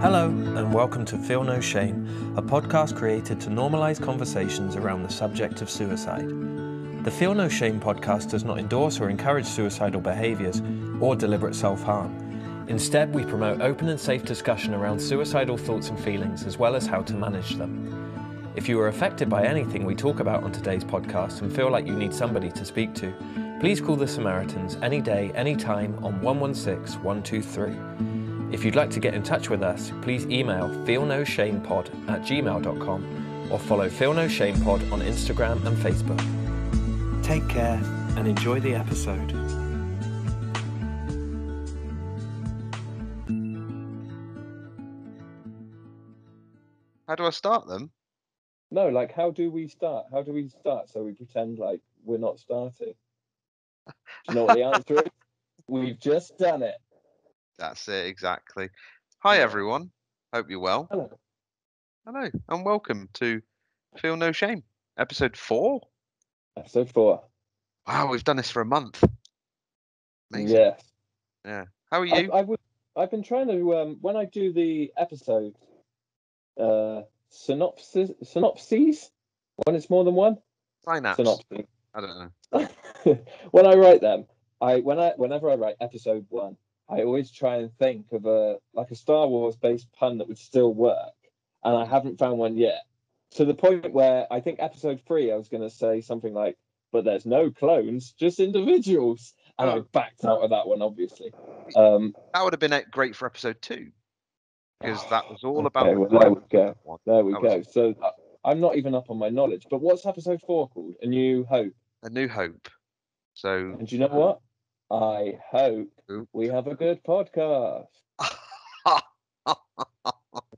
Hello, and welcome to Feel No Shame, a podcast created to normalize conversations around the subject of suicide. The Feel No Shame podcast does not endorse or encourage suicidal behaviors or deliberate self harm. Instead, we promote open and safe discussion around suicidal thoughts and feelings, as well as how to manage them. If you are affected by anything we talk about on today's podcast and feel like you need somebody to speak to, please call the Samaritans any day, any time on 116 123. If you'd like to get in touch with us, please email feelnoshamepod at gmail.com or follow Feel No Shame Pod on Instagram and Facebook. Take care and enjoy the episode. How do I start them? No, like how do we start? How do we start so we pretend like we're not starting? Do you know what the answer is? We've just done it. That's it, exactly. Hi, everyone. Hope you're well. Hello. Hello, and welcome to Feel No Shame, episode four. Episode four. Wow, we've done this for a month. Amazing. Yes. Yeah. How are I, you? I would I've been trying to um when I do the episode uh synopsis synopses when it's more than one Synapse. synopsis. I don't know. when I write them, I when I whenever I write episode one, I always try and think of a like a Star Wars based pun that would still work, and I haven't found one yet. To the point where I think episode three, I was going to say something like, "But there's no clones, just individuals," and I Oh. backed out of that one, obviously. Um, That would have been uh, great for episode two, because that was all Okay, about. well, the there we go. there we That go. was- So uh, I'm not even up on my knowledge. But what's episode four called? A New Hope. A New Hope. So, And do you know what? I hope we have a good podcast.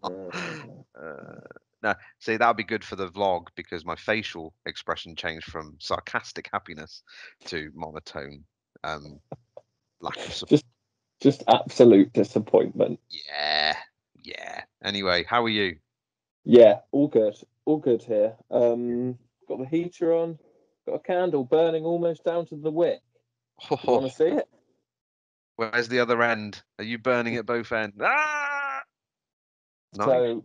Uh, no, see that would be good for the vlog because my facial expression changed from sarcastic happiness to monotone um, lack of support. Just absolute disappointment. Yeah, yeah. Anyway, how are you? Yeah, all good. All good here. Um, got the heater on, got a candle burning almost down to the wick. You want to see it? Where's the other end? Are you burning at both ends? Ah! Nice. So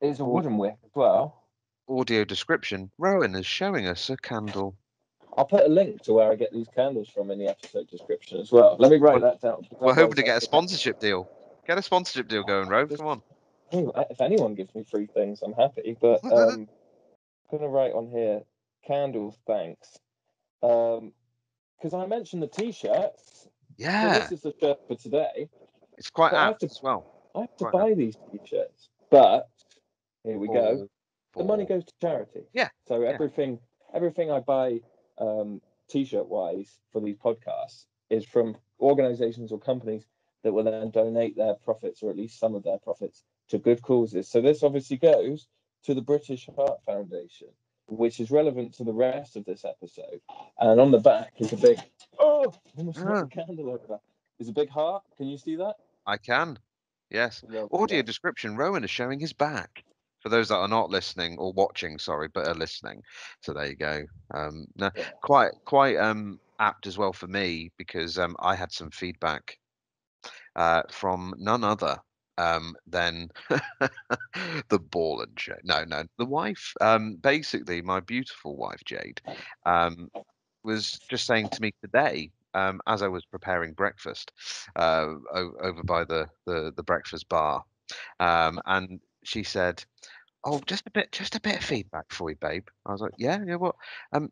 it's a wooden wick as well. Audio description. Rowan is showing us a candle. I'll put a link to where I get these candles from in the episode description as well. Let me write that down. We're hoping to get a sponsorship deal. Get a sponsorship deal going, Rowan. Come on. If anyone gives me free things, I'm happy. But um, I'm gonna write on here candles, thanks. Um, because I mentioned the t-shirts. So Yeah, this is the shirt for today. it's quite but I have apt to- as well. I have to Right. buy these t-shirts, but here we go. For- The money goes to charity. Yeah, So yeah. everything, everything I buy, um, t-shirt wise for these podcasts is from organisations or companies that will then donate their profits or at least some of their profits to good causes. So this obviously goes to the British Heart Foundation, which is relevant to the rest of this episode. And on the back is a big oh, almost knocked the candle over. There's a big heart. Can you see that? I can. Yes. Well, Audio yeah. description. Rowan is showing his back. For those that are not listening or watching, sorry, but are listening. So there you go. Um, no, quite quite um, apt as well for me because um, I had some feedback uh, from none other um, than the ball and show. No, no, the wife. Um, basically, my beautiful wife Jade um, was just saying to me today um, as I was preparing breakfast uh, o- over by the, the the breakfast bar, um, and she said, "Oh, just a bit, just a bit of feedback for you, babe." I was like, "Yeah, yeah, what?" Um,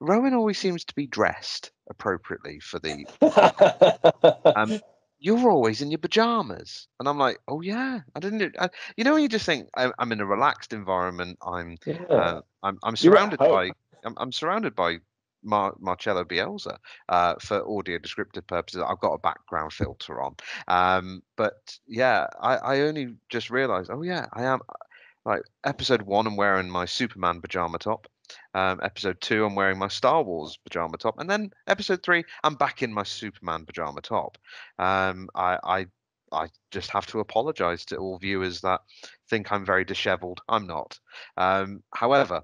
Rowan always seems to be dressed appropriately for the. Um, you're always in your pajamas, and I'm like, "Oh yeah, I didn't." I, you know, you just think I, I'm in a relaxed environment, I'm yeah. uh, I'm I'm surrounded by I'm, I'm surrounded by Mar- Marcelo Bielsa uh, for audio descriptive purposes. I've got a background filter on, um, but yeah, I, I only just realised. Oh yeah, I am. Like episode one, I'm wearing my Superman pajama top. Um, episode two, I'm wearing my Star Wars pajama top, and then episode three, I'm back in my Superman pajama top. Um, I, I I just have to apologise to all viewers that think I'm very dishevelled. I'm not. Um, however,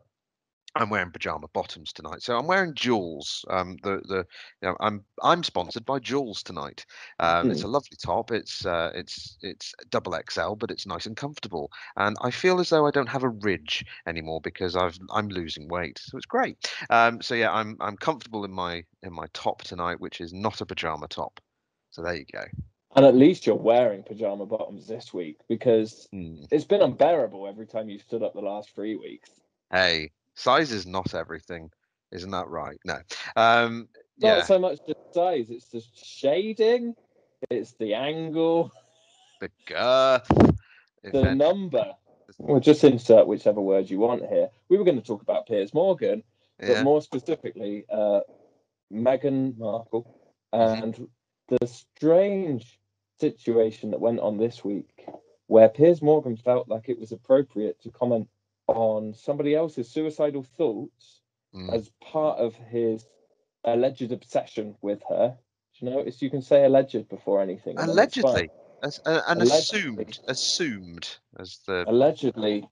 I'm wearing pajama bottoms tonight, so I'm wearing Joules. Um, the the you know, I'm I'm sponsored by Joules tonight. Um, It's a lovely top. It's uh, it's it's double XL, but it's nice and comfortable. And I feel as though I don't have a ridge anymore because I've I'm losing weight, so it's great. Um, so yeah, I'm I'm comfortable in my in my top tonight, which is not a pajama top. So there you go. And at least you're wearing pajama bottoms this week because Hmm. it's been unbearable every time you stood up the last three weeks. Hey, size is not everything, isn't that right? No. Um, Not yeah, so much the size, it's the shading, it's the angle, the girth. the any- number. Well, just insert whichever word you want here. We were going to talk about Piers Morgan, but yeah. more specifically, uh, Meghan Markle Mhm. and the strange situation that went on this week, where Piers Morgan felt like it was appropriate to comment on somebody else's suicidal thoughts Mm. as part of his alleged obsession with her. Do you notice you can say alleged before anything? and then it's fine. Allegedly, as, uh, and Allegedly. assumed, assumed as the allegedly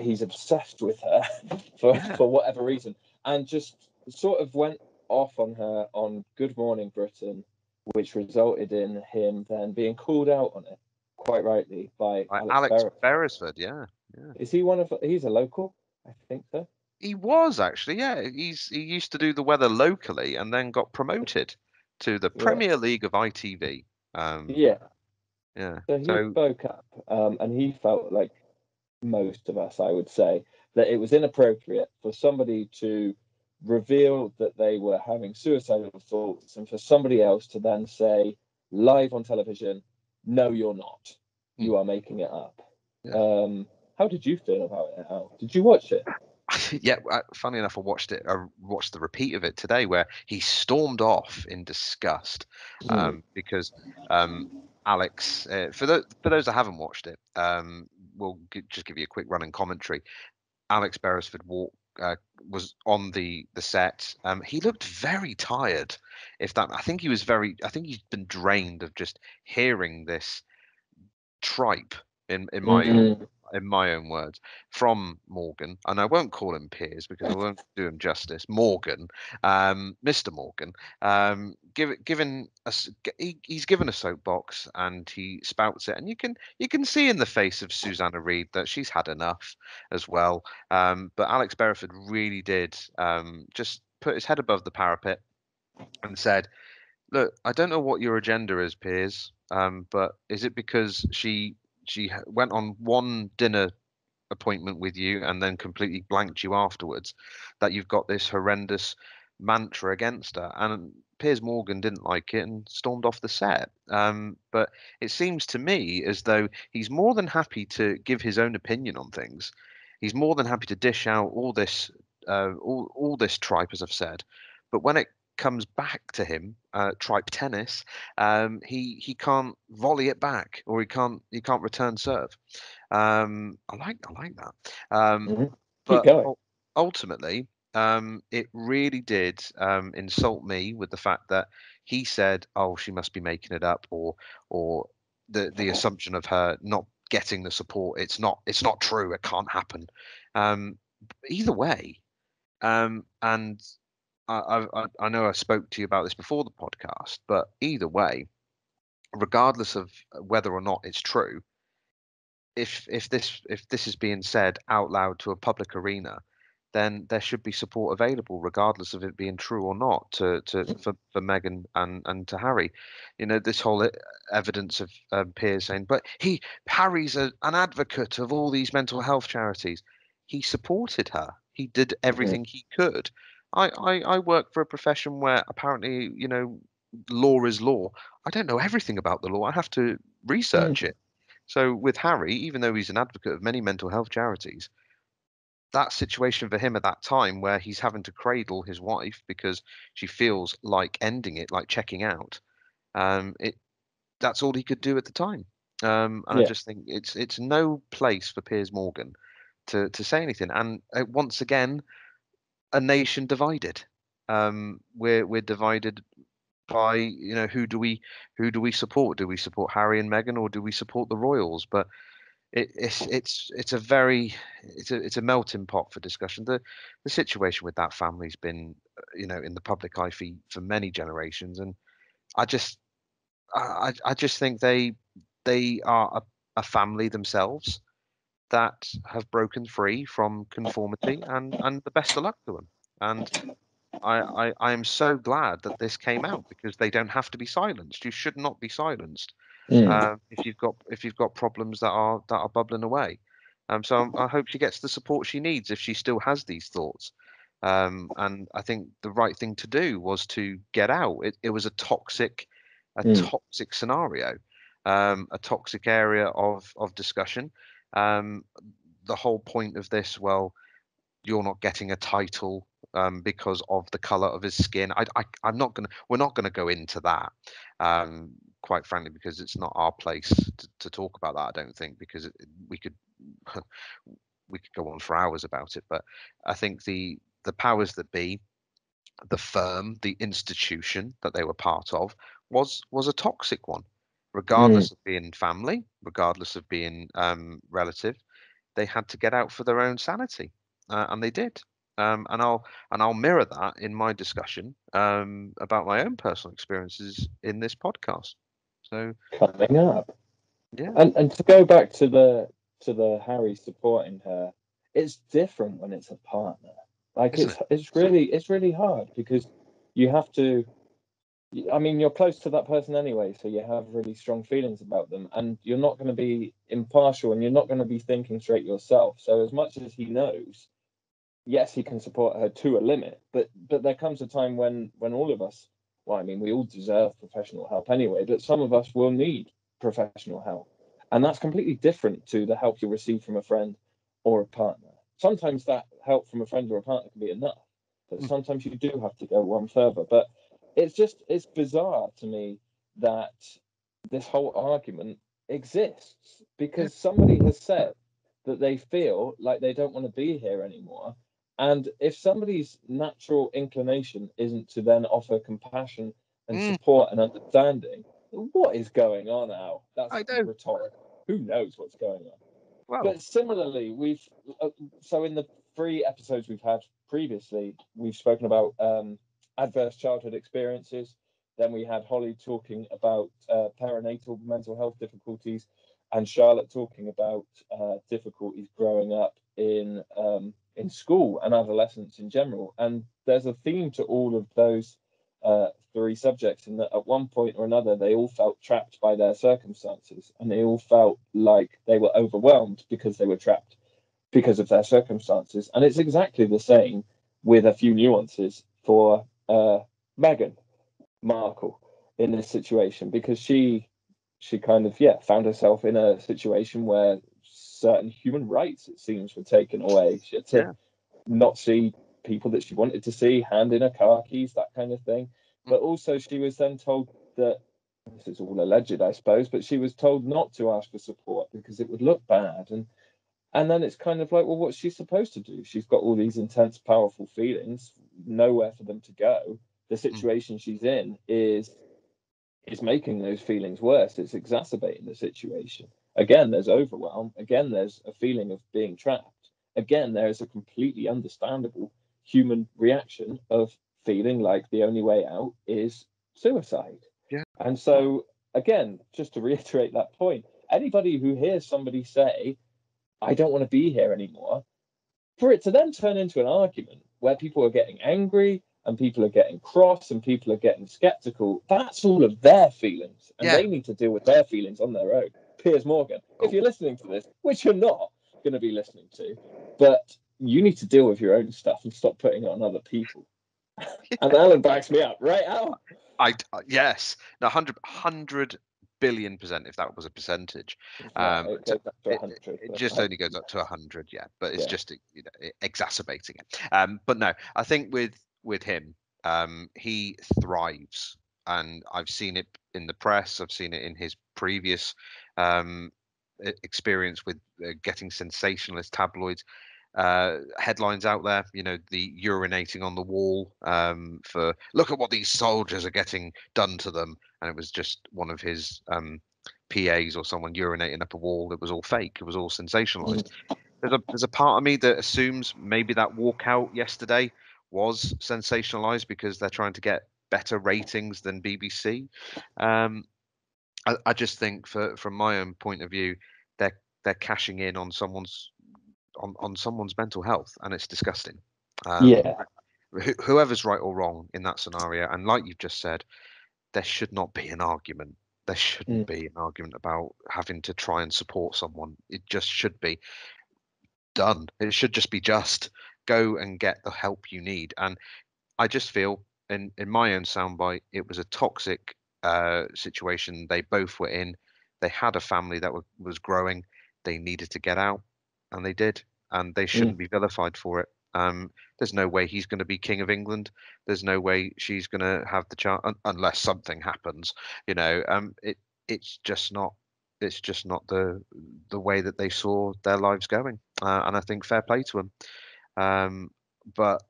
he's obsessed with her for, Yeah. for whatever reason and just sort of went off on her on Good Morning Britain, which resulted in him then being called out on it, quite rightly, by, by Alex, Alex Beresford. Beresford. Yeah, yeah. Is he one of he's a local? I think so. He was actually. Yeah, he's he used to do the weather locally and then got promoted to the Yeah. Premier League of ITV. Um, Yeah. yeah. So he So spoke up um, and he felt like most of us, I would say, that it was inappropriate for somebody to reveal that they were having suicidal thoughts and for somebody else to then say live on television, no, you're not. You are making it up. Yeah. Um, how did you feel about it, Al? Did you watch it? yeah, uh, funny enough, I watched it. I watched the repeat of it today, where he stormed off in disgust um, because um, Alex. Uh, for those for those that haven't watched it, um, we'll gi- just give you a quick running commentary. Alex Beresford walk, uh, was on the the set. Um, he looked very tired. If that, I think he was very. I think he's been drained of just hearing this tripe. In in my Mhm. In my own words, from Morgan, and I won't call him Piers because I won't do him justice. Morgan, um, Mr. Morgan, um, give, given us, he, he's given a soapbox and he spouts it, and you can you can see in the face of Susanna Reid that she's had enough as well. Um, but Alex Beresford really did um, just put his head above the parapet and said, "Look, I don't know what your agenda is, Piers, um, but is it because she she went on one dinner appointment with you and then completely blanked you afterwards that you've got this horrendous mantra against her and Piers Morgan didn't like it and stormed off the set. Um, but it seems to me as though he's more than happy to give his own opinion on things. He's more than happy to dish out all this uh, all, all this tripe as I've said. But when it comes back to him uh, tripe tennis um, he he can't volley it back or he can't he can't return serve um, I like I like that. Um, Mhm. but ultimately, um, it really did um, insult me with the fact that he said, "Oh, she must be making it up," or or the the assumption of her not getting the support. It's not it's not true. It can't happen. Um, either way, um, and I, I I- know I spoke to you about this before the podcast, but either way, regardless of whether or not it's true, if if this if this is being said out loud to a public arena, then there should be support available, regardless of it being true or not, to to for, for Meghan and and to Harry. You know, this whole e- evidence of um, Piers saying, but he Harry's a, an advocate of all these mental health charities. He supported her. He did everything he could. I, I I work for a profession where apparently you know law is law. I don't know everything about the law. I have to research it. So with Harry, even though he's an advocate of many mental health charities, that situation for him at that time where he's having to cradle his wife because she feels like ending it, like checking out, um, it that's all he could do at the time. Um, and I just think it's it's no place for Piers Morgan to to say anything. And uh, once again, a nation divided. Um, we're we're divided by you know who do we who do we support? Do we support Harry and Meghan or do we support the royals? But it, it's it's it's a very it's a it's a melting pot for discussion. The the situation with that family's been uh, you know in the public eye for for many generations, and I just I I just think they they are a, a family themselves that have broken free from conformity, and and the best of luck to them. And I, I, I am so glad that this came out because they don't have to be silenced. You should not be silenced mm. uh, if you've got if you've got problems that are that are bubbling away. Um, so I'm, i hope she gets the support she needs if she still has these thoughts. Um, and I think the right thing to do was to get out. It, it was a toxic, a mm. toxic scenario, um, a toxic area of of discussion. Um, the whole point of this, well, you're not getting a title um, because of the color of his skin. I, I, am not gonna. We're not gonna go into that, um, quite frankly, because it's not our place to, to talk about that. I don't think because it, we could we could go on for hours about it. But I think the the powers that be, the firm, the institution that they were part of was was a toxic one, regardless mm. of being family, regardless of being um, relative. They had to get out for their own sanity, uh, and they did um, and I'll and I'll mirror that in my discussion um, about my own personal experiences in this podcast. So coming up, yeah, and and to go back to the to the Harry supporting her, it's different when it's a partner. Like Isn't it's it? it's really it's really hard because you have to. I mean, you're close to that person anyway, so you have really strong feelings about them, and you're not going to be impartial, and you're not going to be thinking straight yourself. So, as much as he knows, yes, he can support her to a limit, but but there comes a time when when all of us, well, I mean, we all deserve professional help anyway, but some of us will need professional help, and that's completely different to the help you receive from a friend or a partner. Sometimes that help from a friend or a partner can be enough, but hmm. sometimes you do have to go one further. But it's just it's bizarre to me that this whole argument exists because somebody has said that they feel like they don't want to be here anymore and if somebody's natural inclination isn't to then offer compassion and mm. support and understanding, what is going on now? That's I don't. rhetorical. Who knows what's going on? Wow. But similarly, we've uh, so in the three episodes we've had previously, we've spoken about um, adverse childhood experiences. Then we had Holly talking about uh, perinatal mental health difficulties, and Charlotte talking about uh, difficulties growing up in um, in school and adolescence in general. And there's a theme to all of those uh, three subjects, in that at one point or another, they all felt trapped by their circumstances and they all felt like they were overwhelmed because they were trapped because of their circumstances. And it's exactly the same with a few nuances for uh, Meghan Markle in this situation because she she kind of yeah found herself in a situation where certain human rights, it seems, were taken away. She had to yeah. not see people that she wanted to see, hand in her car keys, that kind of thing. But also, she was then told that this is all alleged, I suppose, but she was told not to ask for support because it would look bad. And and then it's kind of like, well, what's she supposed to do? She's got all these intense, powerful feelings, nowhere for them to go. The mm. situation mm. she's in is is making those feelings worse. It's exacerbating the situation. Again, there's overwhelm. Again, there's a feeling of being trapped. Again, there is a completely understandable human reaction of feeling like the only way out is suicide. Yeah. And so, again, just to reiterate that point, anybody who hears somebody say, I don't want to be here anymore, for it to then turn into an argument where people are getting angry and people are getting cross and people are getting skeptical, that's all of their feelings. And yeah. they need to deal with their feelings on their own. Piers Morgan, if you're listening to this, which you're not going to be listening to, but you need to deal with your own stuff and stop putting it on other people. and Alan backs me up, right, Al? I uh, yes, no, hundred hundred billion percent if that was a percentage. Um, it, to, it, it just only goes up to hundred, yeah. But it's yeah. just you know exacerbating it. Um, but no, I think with with him, um, he thrives, and I've seen it in the press. I've seen it in his previous um, experience with uh, getting sensationalist tabloids uh, headlines out there. You know, the urinating on the wall um, for look at what these soldiers are getting done to them, and it was just one of his um, PAs or someone urinating up a wall. It was all fake. It was all sensationalized. Mm. There's a there's a part of me that assumes maybe that walkout yesterday was sensationalized because they're trying to get better ratings than BBC. Um, I, I just think, for from my own point of view, they're they're cashing in on someone's on, on someone's mental health, and it's disgusting. Um, yeah. Wh- whoever's right or wrong in that scenario, and like you've just said, there should not be an argument. There shouldn't mm. be an argument about having to try and support someone. It just should be done. It should just be just go and get the help you need. And I just feel, in in my own soundbite, it was a toxic uh, situation they both were in. They had a family that w- was growing. They needed to get out, and they did. And they shouldn't mm. be vilified for it. Um, there's no way he's going to be king of England. There's no way she's going to have the chance un- unless something happens. You know, um, it it's just not it's just not the the way that they saw their lives going. Uh, and I think fair play to them. Um, but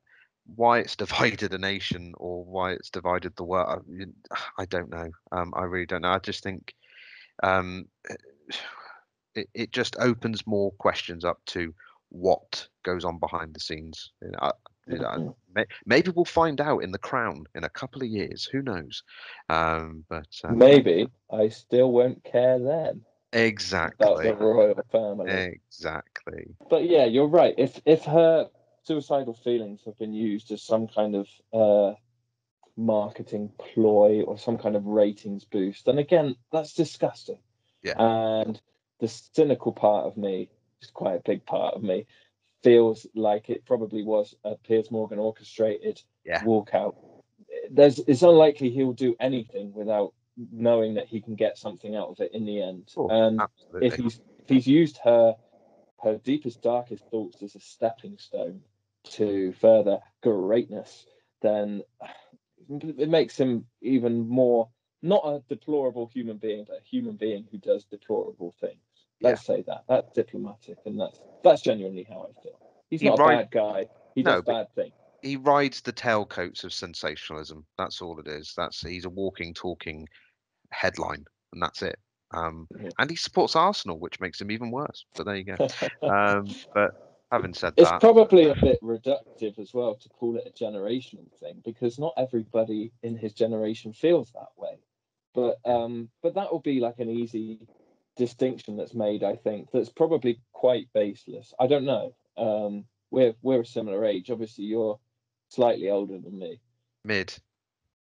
why it's divided a nation or why it's divided the world, I don't know. Um, I really don't know. I just think um, it, it just opens more questions up to what goes on behind the scenes. You know, you know, maybe we'll find out in the crown in a couple of years. Who knows? Um, but um, maybe I still won't care then. Exactly. About the royal family. Exactly. But yeah, you're right. If if her suicidal feelings have been used as some kind of uh, marketing ploy or some kind of ratings boost, then again, that's disgusting. Yeah. And the cynical part of me, just quite a big part of me, feels like it probably was a Piers Morgan orchestrated yeah. walkout. There's it's unlikely he'll do anything without knowing that he can get something out of it in the end. Oh, and absolutely. if he's if he's used her her deepest, darkest thoughts as a stepping stone to further greatness, then it makes him even more not a deplorable human being, but a human being who does deplorable things. Let's yeah. say that. That's diplomatic, and that's that's genuinely how I feel. He's he not ride... a bad guy. He no, does bad things. He rides the tailcoats of sensationalism. That's all it is. That's he's a walking, talking headline, and that's it. Um, yeah. And he supports Arsenal, which makes him even worse. But there you go. um, but having said it's that, it's probably a bit reductive as well to call it a generational thing because not everybody in his generation feels that way. But um, but that will be like an easy distinction that's made. I think that's probably quite baseless. I don't know. Um, we're we're a similar age. Obviously, you're slightly older than me. Mid,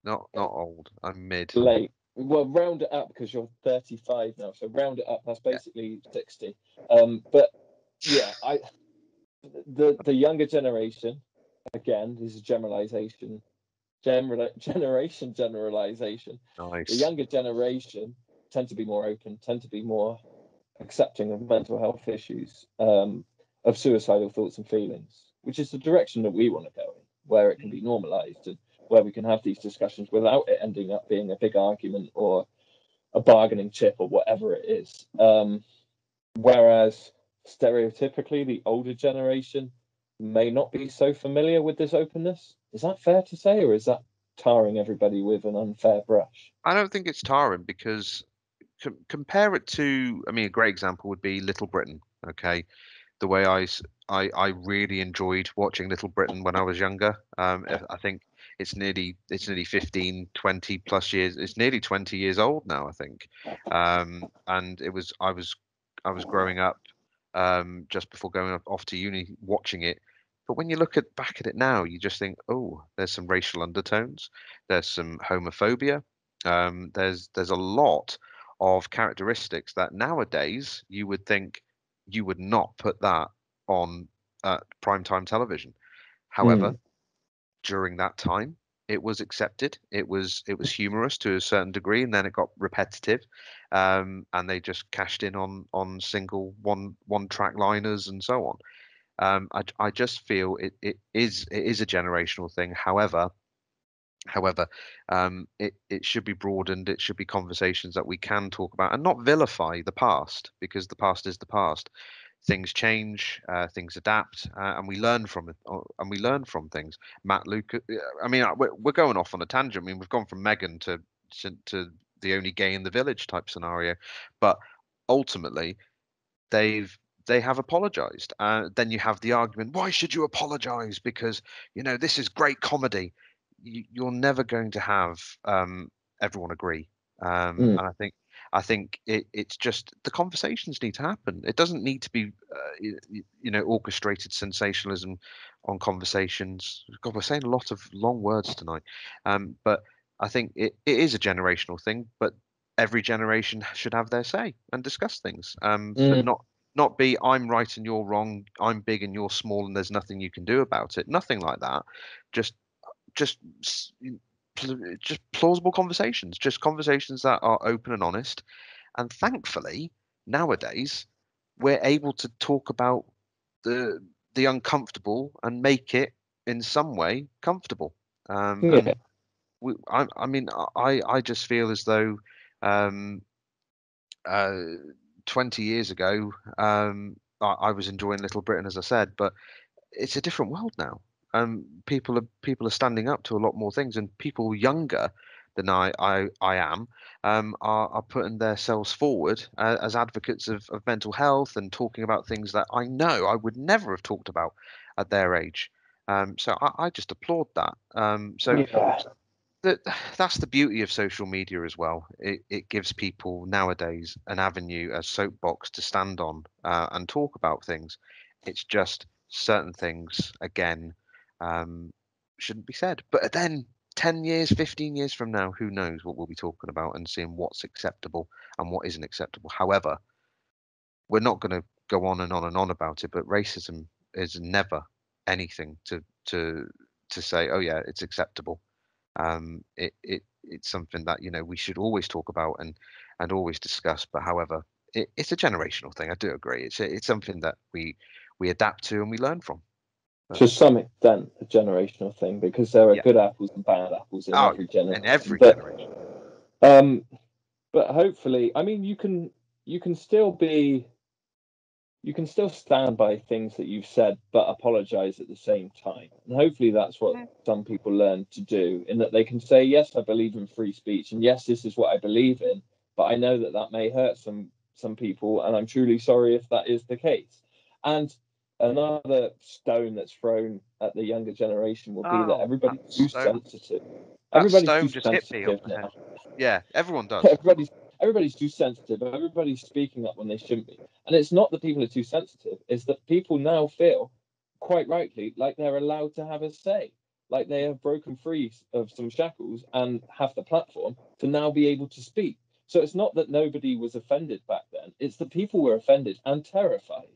not not old. I'm mid. Late well round it up because you're 35 now so round it up that's basically yeah. 60 um but yeah i the the younger generation again this is generalization general generation generalization nice. the younger generation tend to be more open tend to be more accepting of mental health issues um of suicidal thoughts and feelings which is the direction that we want to go in where it can be normalized and where we can have these discussions without it ending up being a big argument or a bargaining chip or whatever it is. Um, whereas stereotypically, the older generation may not be so familiar with this openness. Is that fair to say, or is that tarring everybody with an unfair brush? I don't think it's tarring because com- compare it to, I mean, a great example would be Little Britain. Okay, the way I, I, I really enjoyed watching Little Britain when I was younger. Um, I think it's nearly it's nearly 15 20 plus years it's nearly 20 years old now i think um, and it was i was i was growing up um, just before going off to uni watching it but when you look at back at it now you just think oh there's some racial undertones there's some homophobia um, there's there's a lot of characteristics that nowadays you would think you would not put that on uh, prime time television. However mm during that time it was accepted. It was it was humorous to a certain degree and then it got repetitive um, and they just cashed in on on single one one track liners and so on. Um, I, I just feel it, it is it is a generational thing. However however um, it, it should be broadened it should be conversations that we can talk about and not vilify the past because the past is the past things change, uh, things adapt, uh, and we learn from it. Uh, and we learn from things. Matt Lucas, I mean, we're, we're going off on a tangent. I mean, we've gone from Meghan to to, to the only gay in the village type scenario. But ultimately, they've they have apologized. Uh, then you have the argument, why should you apologize? Because you know this is great comedy. You, you're never going to have um, everyone agree. Um, Mm. And I think I think it, it's just the conversations need to happen. It doesn't need to be uh, you, you know orchestrated sensationalism on conversations. God, we're saying a lot of long words tonight. Um, but I think it, it is a generational thing. But every generation should have their say and discuss things. Um, but Mm. not not be I'm right and you're wrong. I'm big and you're small, and there's nothing you can do about it. Nothing like that. Just just just plausible conversations. Just conversations that are open and honest. And thankfully, nowadays we're able to talk about the the uncomfortable and make it in some way comfortable. Um, Yeah. we, I, I mean, I, I just feel as though um, uh, 20 years ago, um, I, I was enjoying Little Britain, as I said, but it's a different world now. Um, people are people are standing up to a lot more things, and people younger than I I, I am um, are, are putting themselves forward uh, as advocates of, of mental health and talking about things that I know I would never have talked about at their age. Um, so I, I just applaud that. Um, so Yeah. that that's the beauty of social media as well. It it gives people nowadays an avenue, a soapbox to stand on uh, and talk about things. It's just certain things again um, shouldn't be said. But then, ten years, fifteen years from now, who knows what we'll be talking about and seeing what's acceptable and what isn't acceptable. However, we're not going to go on and on and on about it. But racism is never anything to to to say. Oh yeah, it's acceptable um, it, it it's something that you know we should always talk about and and always discuss. But however, it, it's a generational thing. I do agree. It's it's something that we we adapt to and we learn from. To some extent a generational thing because there are Yeah. good apples and bad apples in Oh, every generation. In every But, generation, um, but hopefully, I mean, you can you can still be you can still stand by things that you've said, but apologize at the same time. And hopefully, that's what Yeah. some people learn to do, in that they can say, "Yes, I believe in free speech, and yes, this is what I believe in." But I know that that may hurt some some people, and I'm truly sorry if that is the case. And another stone that's thrown at the younger generation will be that Oh, everybody's too stone- sensitive. that Everybody's stone too just hit me sensitive now. Yeah, everyone does. everybody's everybody's too sensitive. Everybody's speaking up when they shouldn't be. And it's not that people are too sensitive, it's that people now feel, quite rightly, like they're allowed to have a say. Like they have broken free of some shackles and have the platform to now be able to speak. So it's not that nobody was offended back then, it's that people were offended and terrified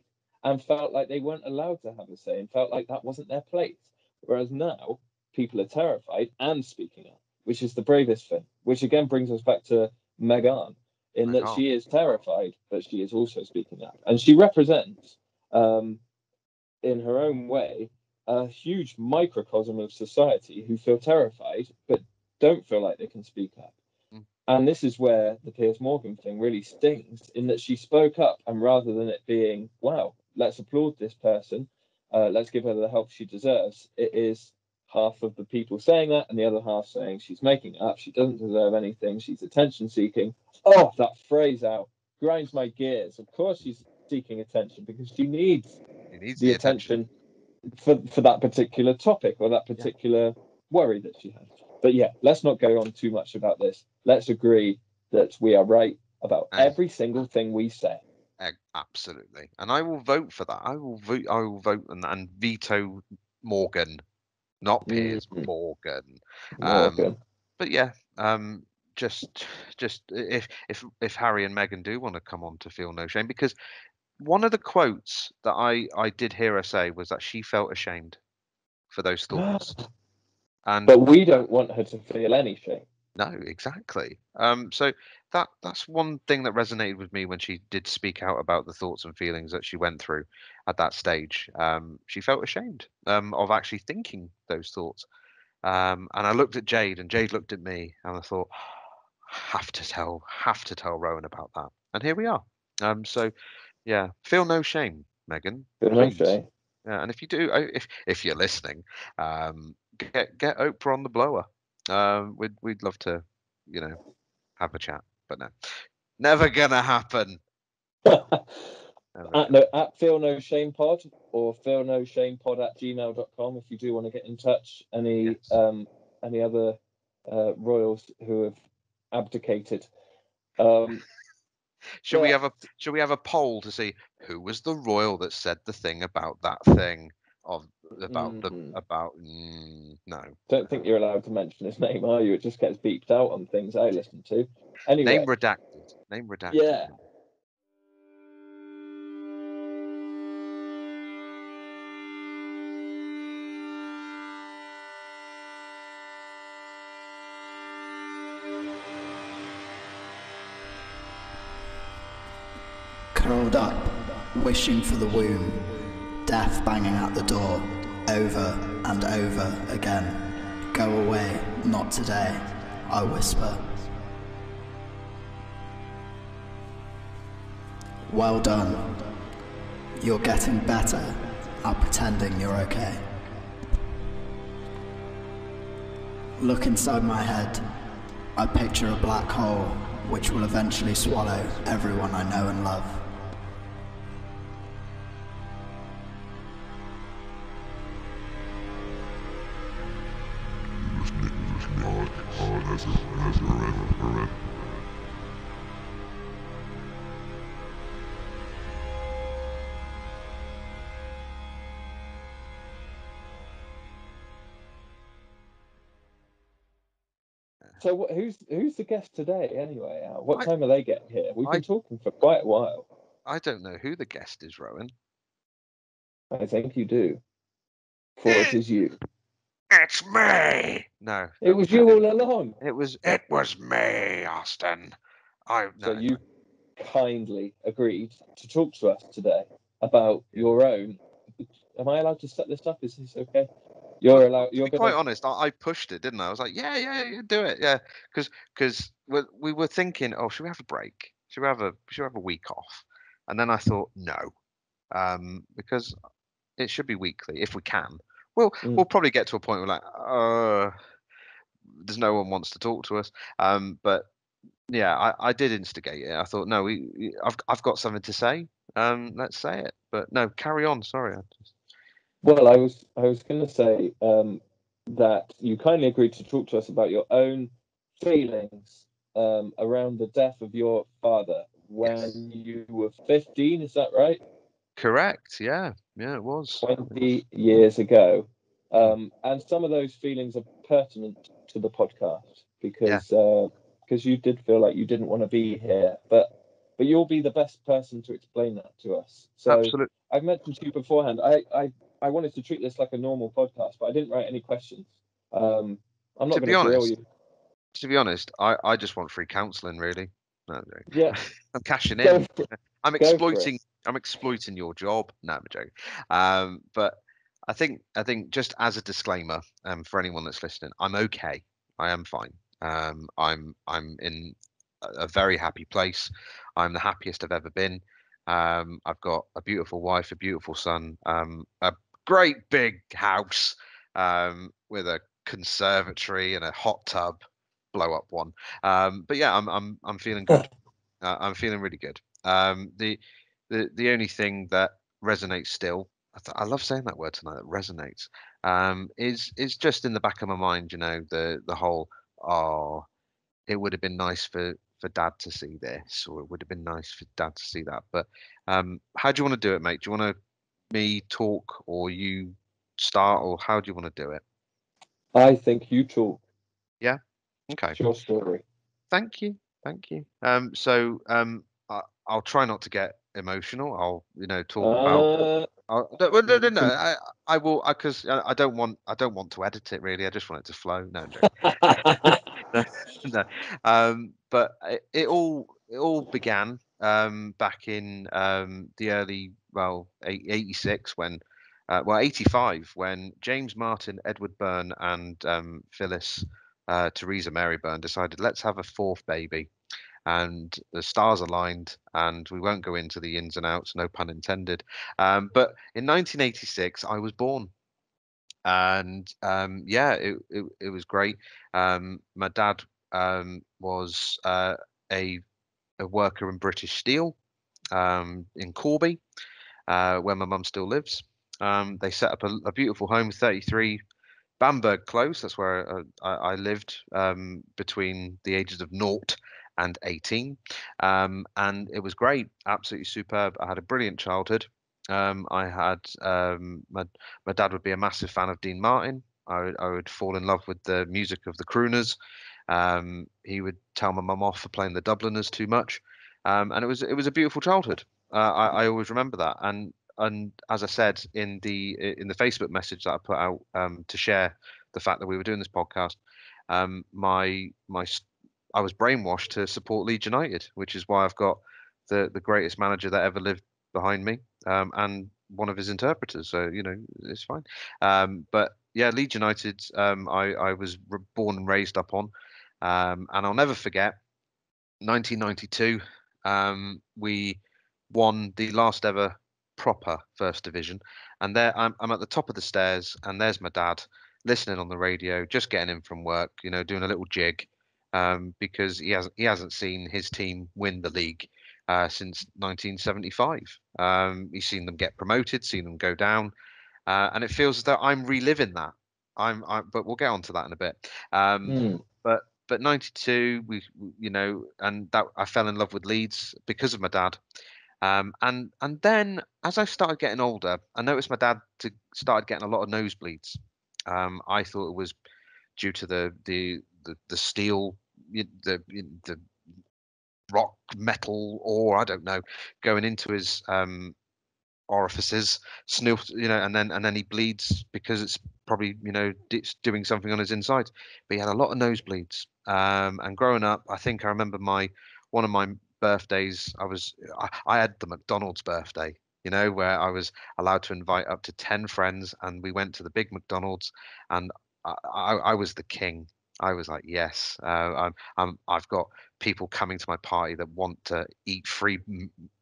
and felt like they weren't allowed to have a say and felt like that wasn't their place. Whereas now people are terrified and speaking up, which is the bravest thing, which again brings us back to Meghan in that she is terrified, but she is also speaking up. And she represents, um, in her own way, a huge microcosm of society who feel terrified but don't feel like they can speak up. Mm. And this is where the Piers Morgan thing really stings in that she spoke up, and rather than it being, wow, let's applaud this person, uh, let's give her the help she deserves, it is half of the people saying that and the other half saying she's making it up, she doesn't deserve anything, she's attention seeking. Oh, that phrase out grinds my gears. Of course, she's seeking attention because she needs He needs the attention for, for that particular topic or that particular worry that she has. But yeah, let's not go on too much about this. Let's agree that we are right about Aye. every single thing we say. Absolutely, and I will vote for that. I will vote. I will vote and, and veto Morgan, not Piers Mhm. Morgan. Um, Morgan. but yeah, um, just just if if if Harry and Meghan do want to come on to feel no shame, because one of the quotes that I I did hear her say was that she felt ashamed for those thoughts, and but we don't want her to feel any shame. No, exactly. Um, so that that's one thing that resonated with me when she did speak out about the thoughts and feelings that she went through at that stage. Um, she felt ashamed um, of actually thinking those thoughts. Um, and I looked at Jade, and Jade looked at me, and I thought, have to tell, have to tell Rowan about that. And here we are. Um, so yeah, feel no shame, Meghan. Feel no shame. Yeah, and if you do, uh, if if you're listening, um, get get Oprah on the blower. Um, we'd we'd love to, you know, have a chat. But no, never gonna happen. Never at, no, at Feel No Shame Pod or Feel No Shame Pod at gmail.com if you do want to get in touch. Any Yes. um any other uh, royals who have abdicated. Um, Should we have a should we have a poll to see who was the royal that said the thing about that thing of about the Mhm. about mm, no don't think you're allowed to mention his name, are you? It just gets beeped out on things I listen to. Anyway, name redacted name redacted. yeah. curled up, wishing for the womb, death banging at the door, over and over again. Go away, not today, I whisper. Well done. You're getting better at pretending you're okay. Look inside my head. I picture a black hole which will eventually swallow everyone I know and love. So who's who's the guest today anyway? Uh, what I- time are they getting here? We've been I- talking for quite a while. I don't know who the guest is, Rowan. I think you do. For it is you. It's me. No, It was you all along. It was it was me, Austin. I no, So you kindly agreed to talk to us today about your own. Am I allowed to set this up? Is this okay? You're allowed. You're be gonna, quite honest, I, I pushed it, didn't I? I was like, yeah, yeah, yeah, do it, yeah, because because we, we were thinking, oh, should we have a break? Should we have a should we have a week off? And then I thought, no, um, because it should be weekly if we can. Well, Mm. we'll probably get to a point where like, uh, there's no one wants to talk to us. Um, but yeah, I, I did instigate it. I thought, no, we, we- I've I've got something to say. Um, let's say it. But no, carry on. Sorry. I just, Well, I was I was going to say um, that you kindly agreed to talk to us about your own feelings um, around the death of your father when Yes. you were 15. Is that right? correct. Yeah, yeah, it was. 20 years ago. Um, and some of those feelings are pertinent to the podcast because because you did feel like you didn't want to be here, but but you'll be the best person to explain that to us. So Absolutely. I've mentioned to you beforehand. I, I I wanted to treat this like a normal podcast, but I didn't write any questions. Um, I'm not To going be to grill honest, you. To be honest, I, I just want free counselling. Really. No, I'm. Yeah, I'm cashing in. I'm Go for it. exploiting. I'm exploiting your job. No, I'm joking. Um, but I think I think just as a disclaimer, um, for anyone that's listening, I'm okay. I am fine. Um, I'm I'm in a, a very happy place. I'm the happiest I've ever been. Um, I've got a beautiful wife, a beautiful son, um, a great big house um, with a conservatory and a hot tub, blow up one. Um, but yeah, I'm I'm I'm feeling good. Uh, I'm feeling really good. Um, the the the only thing that resonates still, I, th- I love saying that word tonight. That resonates. Um, is is just in the back of my mind. You know, the the whole oh, it would have been nice for for dad to see this, or it would have been nice for dad to see that. But um, how do you want to do it, mate? Do you want to me talk, or you start, or how do you want to do it? I think you talk. Yeah. Okay. It's your story. Thank you, thank you. Um, so um, I, I'll try not to get emotional. I'll you know talk about. Uh, I'll, no, no, no, no. I, I will because I, I don't want I don't want to edit it really. I just want it to flow. No, I'm no. Um, but it, it all it all began um, back in um, the early well 86 when uh, well 85 when James Martin, Edward Byrne, and um, Phyllis uh, Theresa Mary Byrne decided let's have a fourth baby. And the stars aligned, and we won't go into the ins and outs, no pun intended. Um, but in 1986, I was born, and um, yeah, it, it it was great. Um, my dad um, was uh, a a worker in British Steel um, in Corby, uh, where my mum still lives. Um, they set up a, a, beautiful home, 33 Bamberg Close. That's where uh, I, I, lived um, between the ages of naught and 18. Um, and it was great, absolutely superb. I had a brilliant childhood. Um, I had um, my my dad would be a massive fan of Dean Martin. I would, I would fall in love with the music of the Crooners. Um, he would tell my mum off for playing the Dubliners too much, um, and it was it was a beautiful childhood. Uh, I, I, always remember that. And and as I said in the in the Facebook message that I put out um, to share the fact that we were doing this podcast, um, my my I was brainwashed to support Leeds United, which is why I've got the the greatest manager that ever lived behind me um, and one of his interpreters. So you know it's fine. Um, but yeah, Leeds United, um, I I was born and raised up on, um, and I'll never forget 1992. Um, we won the last ever proper first division, and there I'm, I'm at the top of the stairs, and there's my dad listening on the radio, just getting in from work, you know, doing a little jig, um, because he hasn't he hasn't seen his team win the league uh, since 1975. Um, he's seen them get promoted, seen them go down, uh, and it feels as though I'm reliving that. I'm, I'm, but we'll get on to that in a bit. Um, mm. But but 92, we you know, and that I fell in love with Leeds because of my dad. Um, and and then as I started getting older, I noticed my dad to, started getting a lot of nosebleeds. Um, I thought it was due to the the the, the steel, the the rock, metal, or I don't know, going into his um, orifices, you know, and then and then he bleeds because it's probably you know it's doing something on his inside. But he had a lot of nosebleeds. Um, and growing up, I think I remember my one of my birthdays. I was I, I had the McDonald's birthday, you know, where I was allowed to invite up to ten friends, and we went to the big McDonald's, and I, I, I was the king. I was like, yes, uh, I'm, I'm, I've got people coming to my party that want to eat free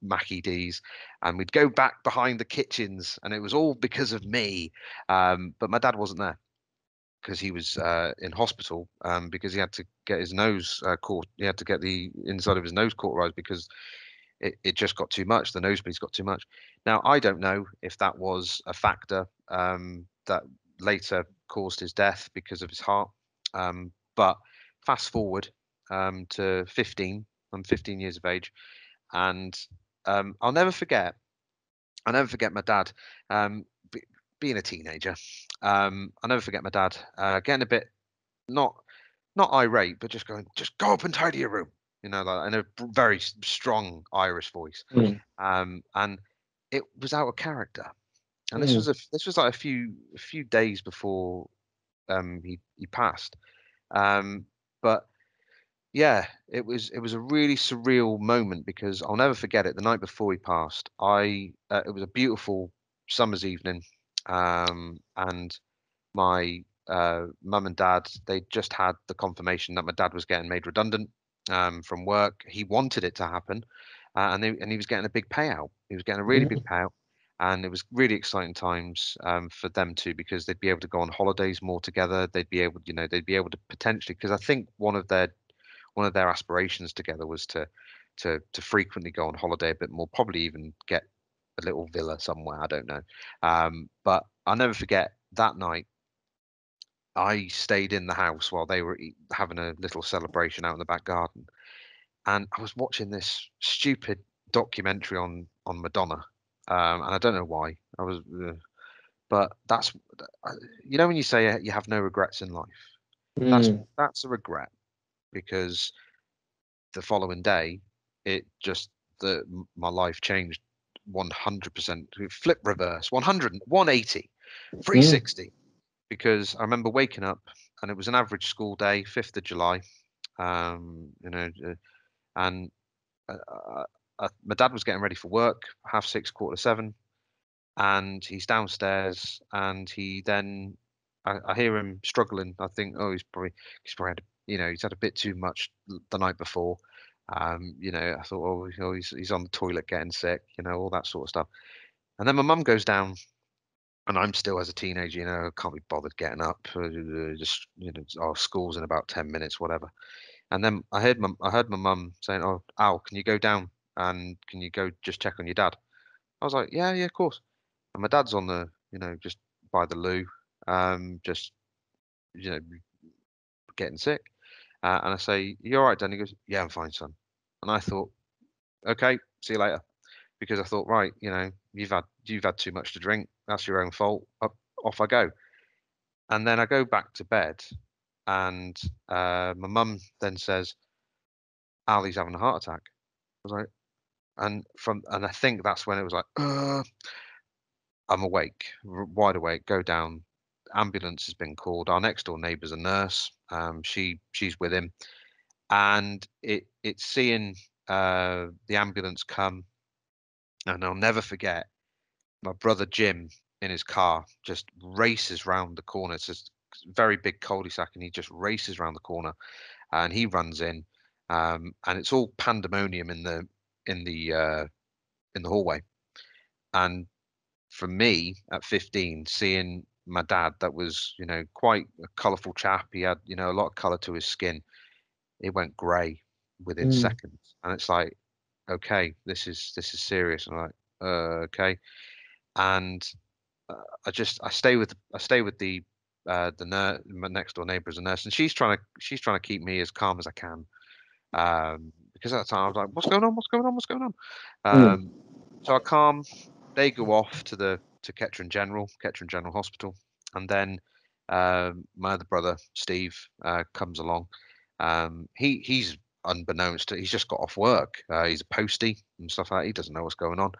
Mackie D's, and we'd go back behind the kitchens, and it was all because of me. Um, but my dad wasn't there because he was uh, in hospital um, because he had to get his nose uh, caught. He had to get the inside of his nose cauterized because it, it just got too much. The nosebleeds got too much. Now I don't know if that was a factor um, that later caused his death because of his heart. Um, but fast forward um, to 15, I'm 15 years of age, and um, I'll never forget. I'll never forget my dad um, being a teenager. Um, I'll never forget my dad uh, getting a bit not not irate, but just going, just go up and tidy your room, you know, like in a very strong Irish voice. Mm. Um, and it was out of character. And mm. this was a this was like a few a few days before um, he he passed. Um, but yeah, it was it was a really surreal moment because I'll never forget it. The night before he passed, I uh, it was a beautiful summer's evening, um, and my uh, mum and dad they just had the confirmation that my dad was getting made redundant um, from work. He wanted it to happen, uh, and they, and he was getting a big payout. He was getting a really big payout, and it was really exciting times um, for them too because they'd be able to go on holidays more together. They'd be able, you know, they'd be able to potentially because I think one of their one of their aspirations together was to to to frequently go on holiday a bit more, probably even get a little villa somewhere. I don't know, um, but I'll never forget that night. I stayed in the house while they were having a little celebration out in the back garden, and I was watching this stupid documentary on on Madonna um, and I don't know why. I was, uh, but that's uh, you know when you say you have no regrets in life, mm. that's that's a regret because the following day it just the my life changed 100% flip reverse 100 180 360 mm. because i remember waking up and it was an average school day 5th of july um you know uh, and uh, uh, my dad was getting ready for work, half six, quarter seven, and he's downstairs, and he then I, I, hear him struggling. I think, oh, he's probably he's probably had, you know he's had a bit too much the night before. Um, you know, I thought, oh, he's he's on the toilet getting sick, you know, all that sort of stuff. And then my mum goes down, and I'm still as a teenager, you know, can't be bothered getting up. Uh, just you know, our school's in about ten minutes, whatever. And then I heard my I heard my mum saying, "Oh, Al, can you go down and can you go just check on your dad?" I was like, "Yeah, yeah, of course." And my dad's on the, you know, just by the loo, um, just, you know, getting sick. Uh, and I say, "You're all right, Dan?" He goes, "Yeah, I'm fine, son." And I thought, "Okay, see you later," because I thought, right, you know, you've had you've had too much to drink. That's your own fault. Up, off I go. And then I go back to bed, and uh, my mum then says, "Ali's having a heart attack." I was like, and from and I think that's when it was like, uh, I'm awake, wide awake. Go down. Ambulance has been called. Our next door neighbour's a nurse. Um, she she's with him, and it it's seeing uh, the ambulance come, and I'll never forget my brother Jim in his car just races round the corner. It's just very big cul-de-sac, and he just races round the corner, and he runs in, um, and it's all pandemonium in the in the uh, in the hallway, and for me at 15, seeing my dad, that was you know quite a colourful chap. He had you know a lot of colour to his skin. It went grey within Mm. seconds, and it's like, okay, this is this is serious. And I'm like, uh, okay, and uh, I just I stay with I stay with the uh, the nurse, my next door neighbour is a nurse, and she's trying to she's trying to keep me as calm as I can, um, because at the time I was like, what's going on? What's going on? What's going on? Mm. Um, so I calm. They go off to the to Kettering General, Kettering General Hospital, and then um, my other brother Steve uh, comes along. Um, he he's unbeknownst to he's just got off work. Uh, he's a postie and stuff like that. He doesn't know what's going on,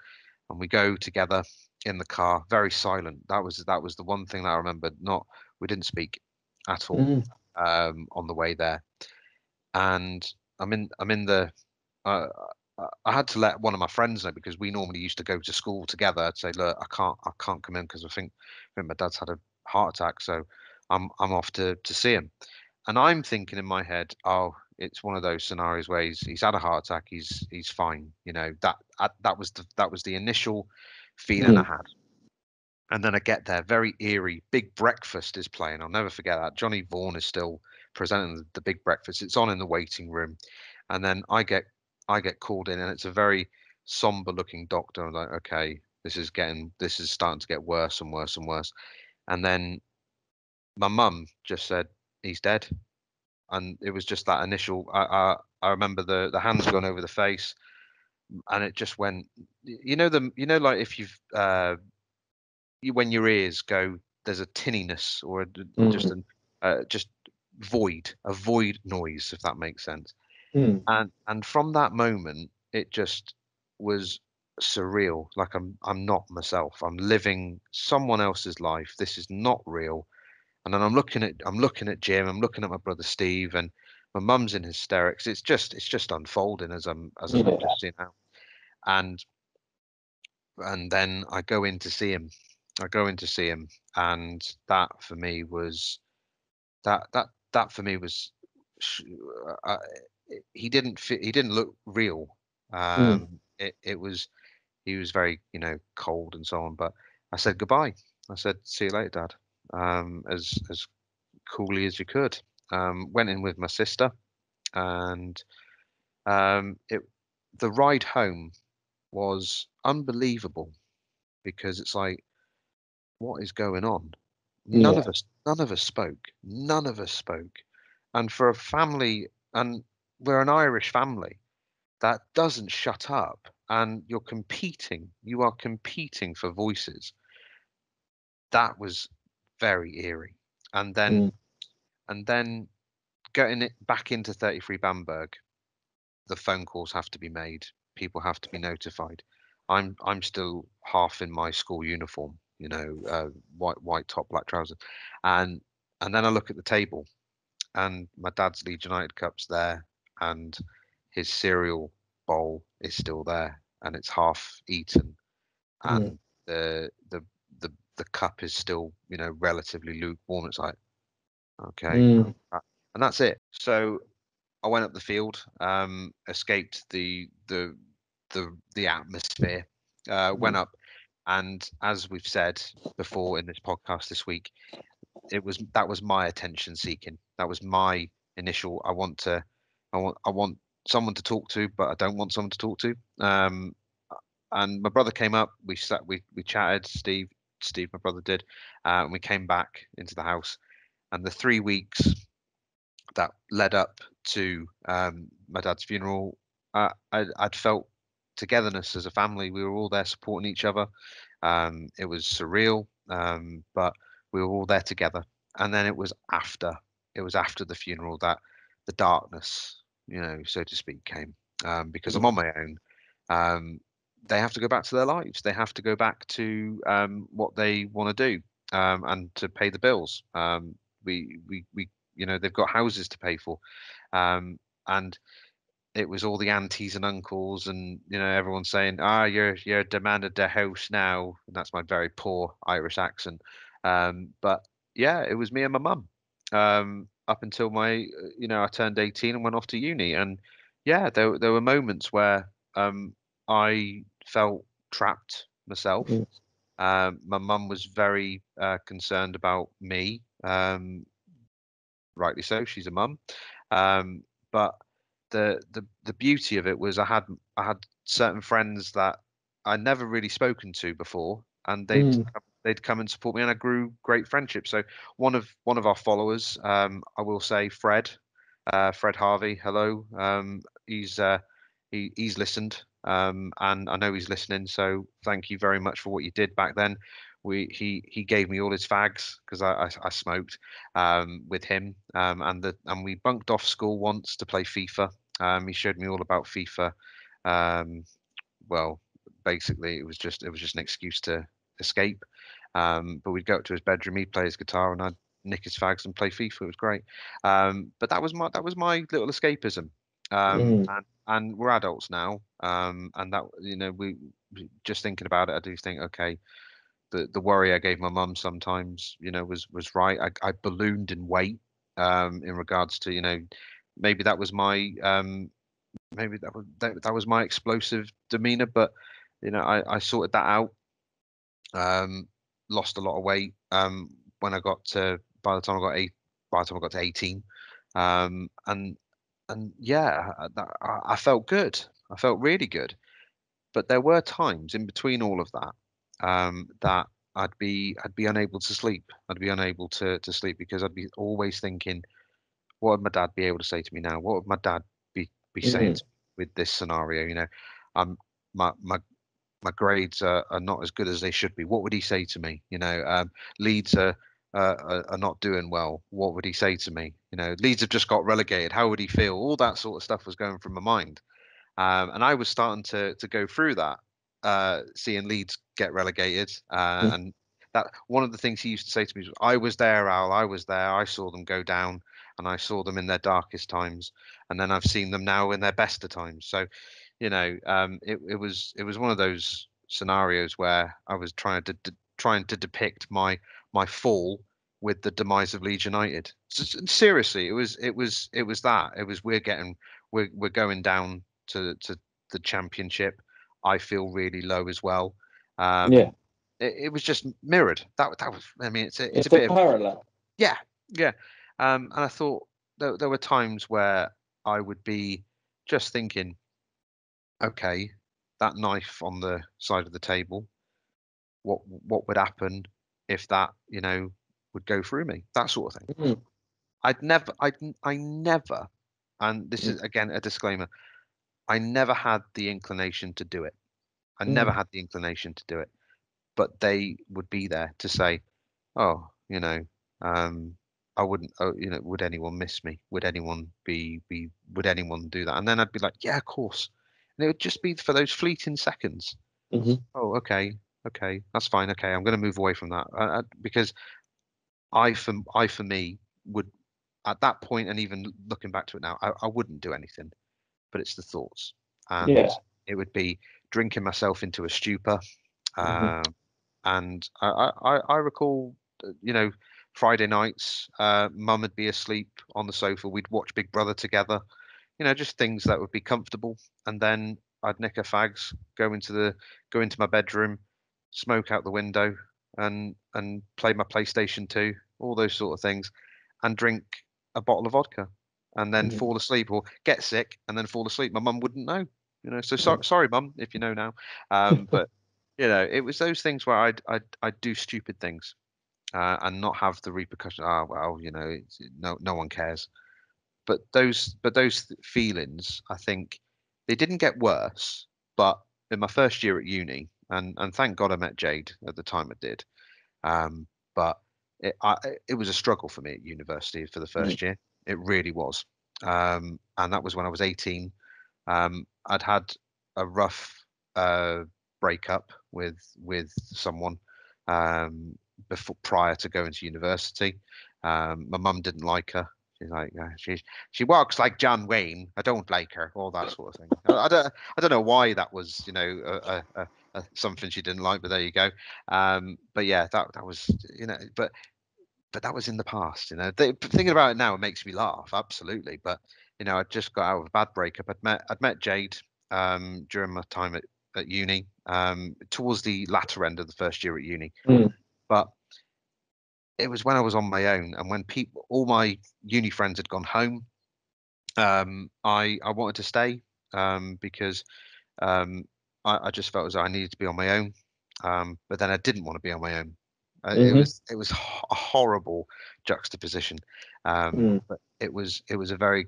and we go together in the car, very silent. That was that was the one thing that I remembered. Not we didn't speak at all Mm. um, on the way there, and I'm in I'm in the. Uh, I- I had to let one of my friends know because we normally used to go to school together. I'd say, look, I can't I can't come in because I think I think my dad's had a heart attack, so I'm I'm off to to see him. And I'm thinking in my head, oh, it's one of those scenarios where he's he's had a heart attack, he's he's fine. You know that that, was the that was the initial feeling I mm-hmm. had. And then I get there, very eerie. Big Breakfast is playing. I'll never forget that. Johnny Vaughan is still presenting the, the Big Breakfast. It's on in the waiting room, and then I get I get called in, and it's a very somber looking doctor. I'm like, okay, this is getting this is starting to get worse and worse and worse. And then my mum just said he's dead, and it was just that initial. I I, I remember the the hands going over the face, and it just went. You know the you know like if you've uh, you, when your ears go, there's a tinniness or a, d- just an uh, just void, a void noise, if that makes sense. Mm. And and from that moment, it just was surreal. Like I'm I'm not myself. I'm living someone else's life. This is not real. And then I'm looking at I'm looking at Jim. I'm looking at my brother Steve, and my mum's in hysterics. It's just it's just unfolding as I'm as I'm Yeah. just seeing now. And and then I go in to see him. I go in to see him, and that for me was that that that for me was uh, he didn't fit, he didn't look real. Um, it it was he was very you know cold and so on. But I said goodbye. I said see you later, Dad. Um, as as coolly as you could. Um, went in with my sister, and um, it the ride home was unbelievable because it's like what is going on? None of us none of us spoke. None of us spoke. And for a family and we're an irish family that doesn't shut up. And you're competing you are competing for voices. That was very eerie. And then Mm. and then getting it back into 33 bamberg the phone calls have to be made. People have to be notified. I'm i'm still half in my school uniform you know uh, white white top black trousers. And and then i look at the table and my dad's leeds united cup's there and his cereal bowl is still there and it's half eaten. Mm. and the the the the cup is still you know relatively lukewarm it's like okay Mm. and that's it. So I went up the field, um, escaped the the the the atmosphere, uh, went up, and as we've said before in this podcast this week, it was that was my attention seeking. That was my initial. I want to, I want I want someone to talk to, but I don't want someone to talk to. Um, and my brother came up. We sat. We we chatted. Steve, Steve, my brother did, uh, and we came back into the house. And the three weeks that led up to um, my dad's funeral, uh, I, I'd felt togetherness as a family. We were all there supporting each other. Um, it was surreal, um, but we were all there together. And then it was after it was after the funeral that the darkness, you know, so to speak, came um, because I'm on my own. They have to go back to their lives. They have to go back to um, what they want to do um, and to pay the bills. Um, we, we, we, you know, they've got houses to pay for, um, and it was all the aunties and uncles, and you know, everyone saying, "Ah, you're you're demanded the house now," and that's my very poor Irish accent. Um, but yeah, it was me and my mum um, up until my, you know, I turned 18 and went off to uni, and yeah, there there were moments where I felt trapped myself. Mm. Um, my mum was very uh, concerned about me. Um, rightly so. She's a mum. Um, but the the the beauty of it was I had I had certain friends that I never really spoken to before, and they'd Mm. come- they'd come and support me, and I grew great friendships. So one of one of our followers, um, I will say, Fred, uh, Fred Harvey. Hello. Um, he's uh, he he's listened, um, and I know he's listening. So thank you very much for what you did back then. We he he gave me all his fags because I, I I smoked um, with him, um, and the and we bunked off school once to play FIFA. Um, he showed me all about FIFA. Um, well, basically, it was just it was just an excuse to escape. Um, but we'd go up to his bedroom, he'd play his guitar, and I'd nick his fags and play FIFA. It was great. Um, but that was my that was my little escapism. Um, Mm. and and we're adults now, um, and that you know we just thinking about it, I do think okay. The, the worry I gave my mum sometimes, you know, was was right. I, I ballooned in weight um, in regards to, you know, maybe that was my um, maybe that was that, that was my explosive demeanor, but you know, I, I sorted that out. Um, lost a lot of weight um, when I got to by the time I got eight by the time I got to 18. Um, and and yeah, I- I, I felt good. I felt really good. But there were times in between all of that um, that I'd be I'd be unable to sleep. I'd be unable to to sleep because I'd be always thinking, what would my dad be able to say to me now? What would my dad be be saying Mhm. to me with this scenario? You know, um, my my my grades are, are not as good as they should be. What would he say to me? You know, um, Leeds are, uh, are are not doing well. What would he say to me? You know, Leeds have just got relegated. How would he feel? All that sort of stuff was going through my mind, um, and I was starting to to go through that, uh, seeing Leeds get relegated, uh, Mm. and that one of the things he used to say to me was, "I was there, Al. I was there. I saw them go down, and I saw them in their darkest times, and then I've seen them now in their best of times." So you know, um, it, it was it was one of those scenarios where I was trying to de- trying to depict my my fall with the demise of Leeds United. Seriously, it was it was it was that. It was we're getting we're we're going down to to the championship. I feel really low as well. Um, yeah, it, it was just mirrored. That that was. I mean, it's a, it's, it's, a bit a of parallel. yeah, yeah. Um, and I thought there, there were times where I would be just thinking, okay, that knife on the side of the table, what what would happen if that, you know, would go through me? That sort of thing. Mm. I'd never, I, I never, and this is again a disclaimer. I never had the inclination to do it. I never Mm. had the inclination to do it, but they would be there to say, "Oh, you know, um, I wouldn't, oh, you know, would anyone miss me? Would anyone be, be, would anyone do that?" And then I'd be like, "Yeah, of course." And it would just be for those fleeting seconds. Mhm. Oh, okay, okay, that's fine. Okay, I'm going to move away from that uh, uh, because I, for I, for me, would at that point, and even looking back to it now, I, I wouldn't do anything. But it's the thoughts, and Yeah. it would be drinking myself into a stupor. Mhm. Um, and I, I, I- recall, uh, you know, Friday nights, uh, mum would be asleep on the sofa. We'd watch Big Brother together. You know, just things that would be comfortable. And then I'd nick her fags, go into the go into my bedroom, smoke out the window, and and play my PlayStation 2, all those sort of things, and drink a bottle of vodka. and then Mhm. fall asleep or get sick and then fall asleep. My mum wouldn't know, you know. So so, sorry, mum, if you know now. Um, but you know, it was those things where I'd I'd, I'd do stupid things uh, and not have the repercussion. Ah, well, you know, it's, no no one cares. But those but those feelings, I think, they didn't get worse. But in my first year at uni, and and thank God I met Jade at the time I did. Um, but it, I, it was a struggle for me at university for the first year. It really was. Um, and that was when I was 18. Um, I'd had a rough uh, breakup with with someone um, before prior to going to university. Um, my mum didn't like her. She's like, uh, she she walks like John Wayne. I don't like her. All that sort of thing. I, I don't I don't know why that was you know a, a, a something she didn't like, but there you go. Um, but yeah, that that was you know, but but that was in the past. You know, they, thinking about it now, it makes me laugh. Absolutely, but you know, I just got out of a bad breakup. I'd met I'd met Jade um, during my time at, at uni, um, towards the latter end of the first year at uni. Mm. But it was when I was on my own, and when people, all my uni friends had gone home, um, I I wanted to stay um, because um, I, I just felt as though I needed to be on my own. Um, but then I didn't want to be on my own. Uh, It Mhm. was it was ho- a horrible juxtaposition. Um, Mm. But it was it was a very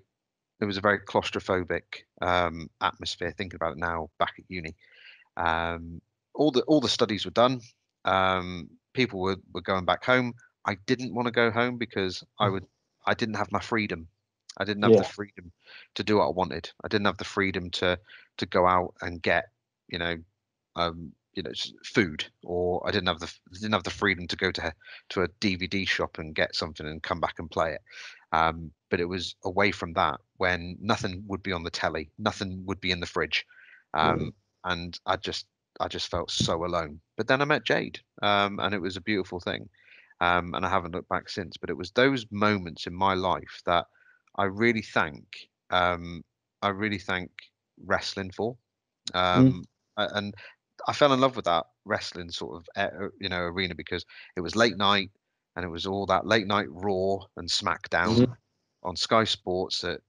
it was a very claustrophobic um, atmosphere. Thinking about it now, back at uni, um, all the all the studies were done. Um, people were, were going back home. I didn't want to go home because I would I didn't have my freedom. I didn't have Yeah. the freedom to do what I wanted. I didn't have the freedom to to go out and get you know um, you know food, or I didn't have the didn't have the freedom to go to to a DVD shop and get something and come back and play it. Um, but it was away from that when nothing would be on the telly, nothing would be in the fridge, um, and I just I just felt so alone. But then I met Jade, um, and it was a beautiful thing, um, and I haven't looked back since. But it was those moments in my life that I really thank um, I really thank wrestling for, um, a- and I fell in love with that wrestling sort of you know arena because it was late night and it was all that late night Raw and SmackDown mm-hmm. on Sky Sports at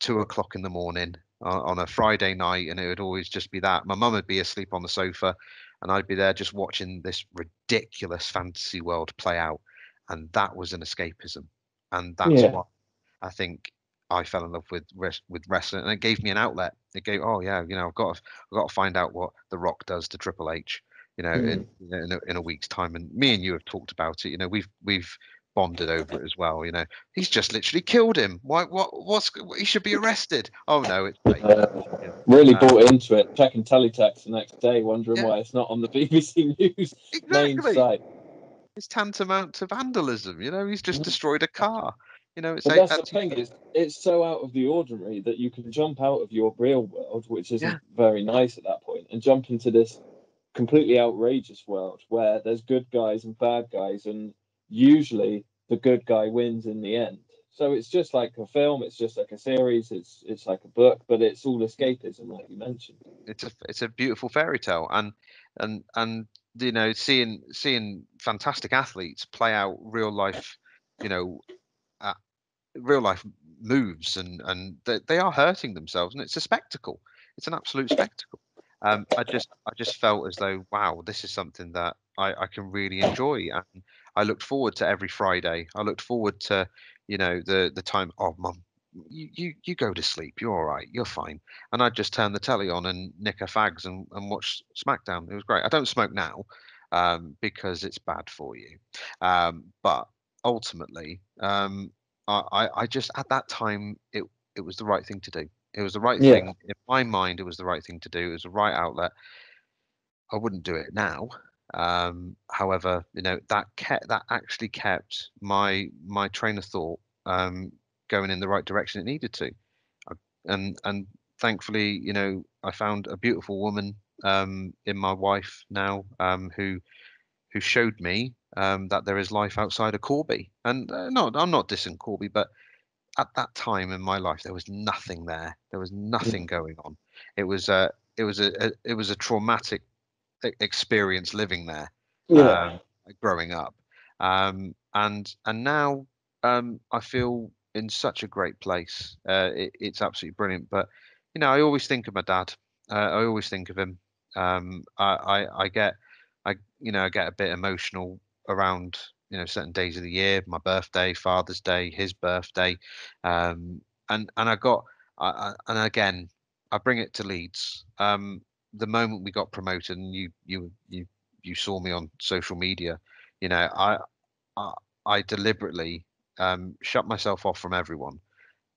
two o'clock in the morning on, on a Friday night, and it would always just be that. My mum would be asleep on the sofa, and I'd be there just watching this ridiculous fantasy world play out, and that was an escapism, and that's Yeah. what I think I fell in love with with wrestling, and it gave me an outlet. It gave, oh yeah, you know, I've got to, I've got to find out what The Rock does to Triple H, you know, in, in, a, in a week's time. And me and you have talked about it. You know, we've we've bonded over it as well. You know, he's just literally killed him. Why? What? What's? He should be arrested. Oh no, it's. Uh, Yeah. really Uh, bought into it, checking teletext the next day, wondering Yeah. why it's not on the BBC News main site. It's tantamount to vandalism. You know, he's just Mhm. destroyed a car. You know, it's that's the thing is, it's so out of the ordinary that you can jump out of your real world, which isn't Yeah. very nice at that point, and jump into this completely outrageous world where there's good guys and bad guys, and usually the good guy wins in the end. So it's just like a film, it's just like a series, it's it's like a book, but it's all escapism, like you mentioned. it's a it's a beautiful fairy tale and and and you know seeing seeing fantastic athletes play out real life you know real life moves and and they, they are hurting themselves and it's a spectacle. It's an absolute spectacle. Um i just i just felt as though wow this is something that i i can really enjoy and i looked forward to every friday. I looked forward to you know the the time oh mum you, you you go to sleep. You're all right. You're fine. And I'd just turn the telly on and nick a fags and, and watch SmackDown. It was great. I don't smoke now um, because it's bad for you. Um, but ultimately, um, I, I, just at that time it it was the right thing to do. It was the right Yeah. thing in my mind. It was the right thing to do. It was the right outlet. I wouldn't do it now. Um, however, you know that kept that actually kept my my train of thought um, going in the right direction it needed to, I, and and thankfully, you know, I found a beautiful woman um, in my wife now um, who who showed me um, that there is life outside of Corby. And uh, no, I'm not dissing Corby, but at that time in my life, there was nothing there. There was nothing going on. It was a it was a, a it was a traumatic experience living there um, growing up. Um, and and now um, I feel in such a great place. Uh, it, it's absolutely brilliant. But you know, I always think of my dad. Uh, I always think of him. Um, I, I I get I you know I get a bit emotional around you know certain days of the year, my birthday, Father's Day, his birthday, um, and and I got I, I, and again I bring it to Leeds. Um, the moment we got promoted, and you you you you saw me on social media, you know I I, I deliberately um, shut myself off from everyone,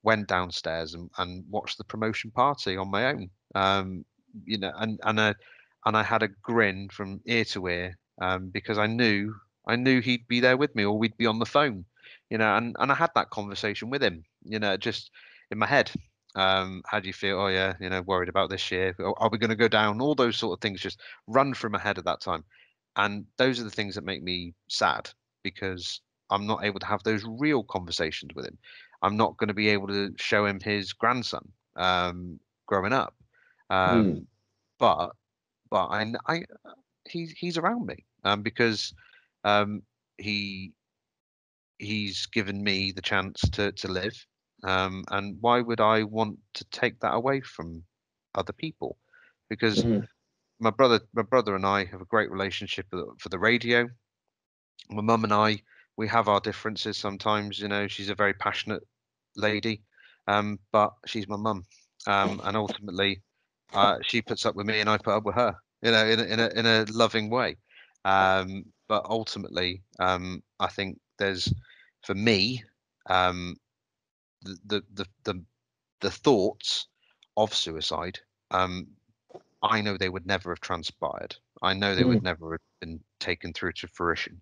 went downstairs and, and watched the promotion party on my own. Um, you know, and and I, and I had a grin from ear to ear um, because I knew I knew he'd be there with me or we'd be on the phone. You know, and and I had that conversation with him. You know, just in my head. Um, how do you feel? Oh yeah, you know, worried about this year. Are we going to go down? All those sort of things just run through my head at that time, and those are the things that make me sad because I'm not able to have those real conversations with him. I'm not going to be able to show him his grandson um, growing up. Um, mm. But but I, I he's he's around me um, because um, he he's given me the chance to to live. Um, and why would I want to take that away from other people? Because mm. my brother my brother and I have a great relationship for the, for the radio. My mum and I we have our differences sometimes. You know, she's a very passionate lady, um, but she's my mum, um, and ultimately, uh, she puts up with me, and I put up with her. You know, in a, in a in a loving way. Um, but ultimately, um, I think there's, for me, um, the, the the the the thoughts of suicide. Um, I know they would never have transpired. I know they mm. would never have been taken through to fruition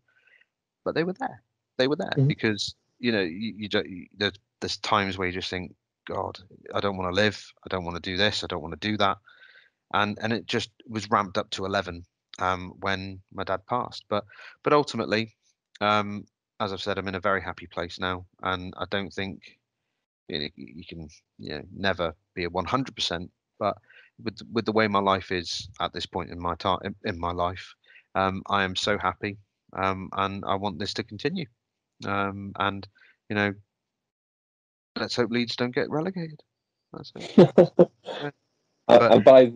but they were there. They were there mm-hmm. because you know you, you don't. You, there's, there's times where you just think, God, I don't want to live. I don't want to do this. I don't want to do that. And and it just was ramped up to eleven um, when my dad passed. But but ultimately, um, as I've said, I'm in a very happy place now, and I don't think you, know, you can you know never be a 100%. But with with the way my life is at this point in my time in, in my life, um, I am so happy um, and I want this to continue. Um, and you know, let's hope Leeds don't get relegated. That's it. but, and by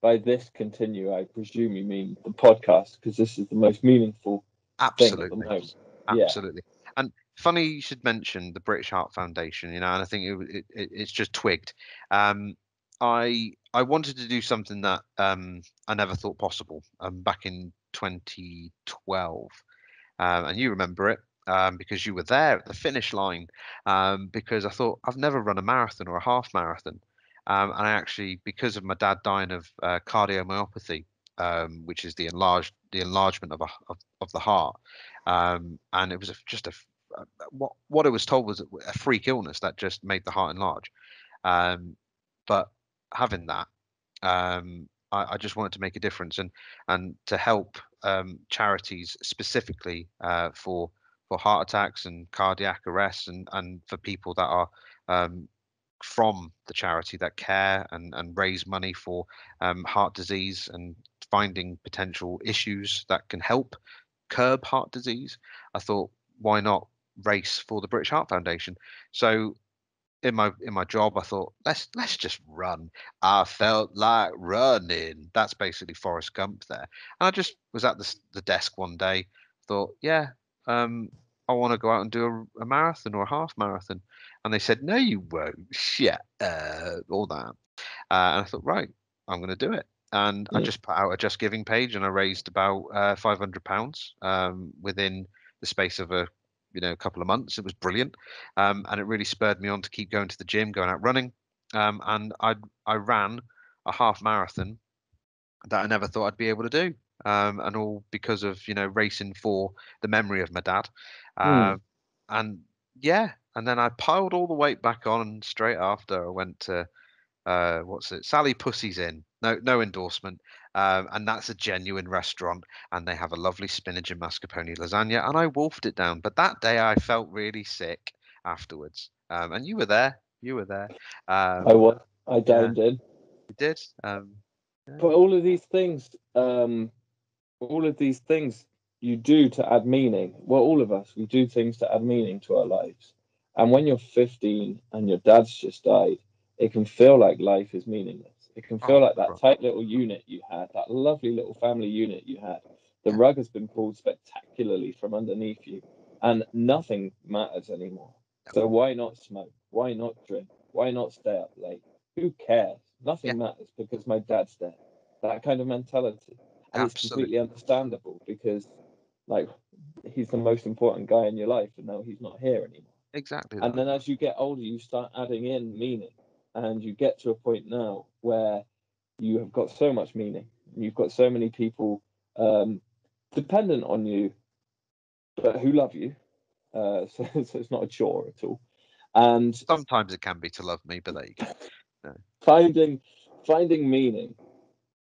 by this continue, I presume you mean the podcast because this is the most meaningful. Absolutely, absolutely. Yeah. And funny you should mention the British Heart Foundation. You know, and I think it, it, it's just twigged. Um, I I wanted to do something that um, I never thought possible um, back in 2012, um, and you remember it um, because you were there at the finish line. Um, because I thought I've never run a marathon or a half marathon, um, and I actually, because of my dad dying of uh, cardiomyopathy, um, which is the enlarged the enlargement of a, of, of the heart, um, and it was just a what what it was told was a freak illness that just made the heart enlarge. but having that, um, I, I, just wanted to make a difference and and to help um, charities specifically uh, for for heart attacks and cardiac arrests and and for people that are um, from the charity that care and and raise money for um, heart disease and finding potential issues that can help curb heart disease. I thought, why not race for the British Heart Foundation? So in my in my job, I thought let's let's just run. I felt like running. That's basically Forrest Gump there. And I just was at the the desk one day, thought, yeah, um, I want to go out and do a, a, marathon or a half marathon. And they said, no, you won't. Shit, uh, all that. Uh, and I thought, right, I'm going to do it. And I just put out a JustGiving page, and I raised about uh, 500 pounds um, within the space of a you know a couple of months. It was brilliant, um, and it really spurred me on to keep going to the gym, going out running. Um, and I I ran a half marathon that I never thought I'd be able to do, um, and all because of you know racing for the memory of my dad. Mm. And yeah, and then I piled all the weight back on, and straight after I went to uh, what's it, Sally Pussey's Inn. No, no endorsement. Um, and that's a genuine restaurant, and they have a lovely spinach and mascarpone lasagna. And I wolfed it down, but that day I felt really sick afterwards. Um, and you were there. You were there. Um, I was. I dined yeah, in. You did. Um, yeah. But all of these things, um, all of these things you do to add meaning. Well, all of us, we do things to add meaning to our lives. And when you're 15 and your dad's just died, it can feel like life is meaningless. It can feel like that tight little unit you had, that lovely little family unit you had. The rug has been pulled spectacularly from underneath you, and nothing matters anymore. So why not smoke? Why not drink? Why not stay up late? Who cares? Nothing Yeah. matters because my dad's dead. That kind of mentality. And it's Absolutely. completely understandable because like he's the most important guy in your life and now he's not here anymore. Exactly. And that. then as you get older, you start adding in meaning, and you get to a point now where you have got so much meaning. You've got so many people um, dependent on you, but who love you. Uh, so, so it's not a chore at all. And Sometimes it can be to love me, but there you go. finding finding meaning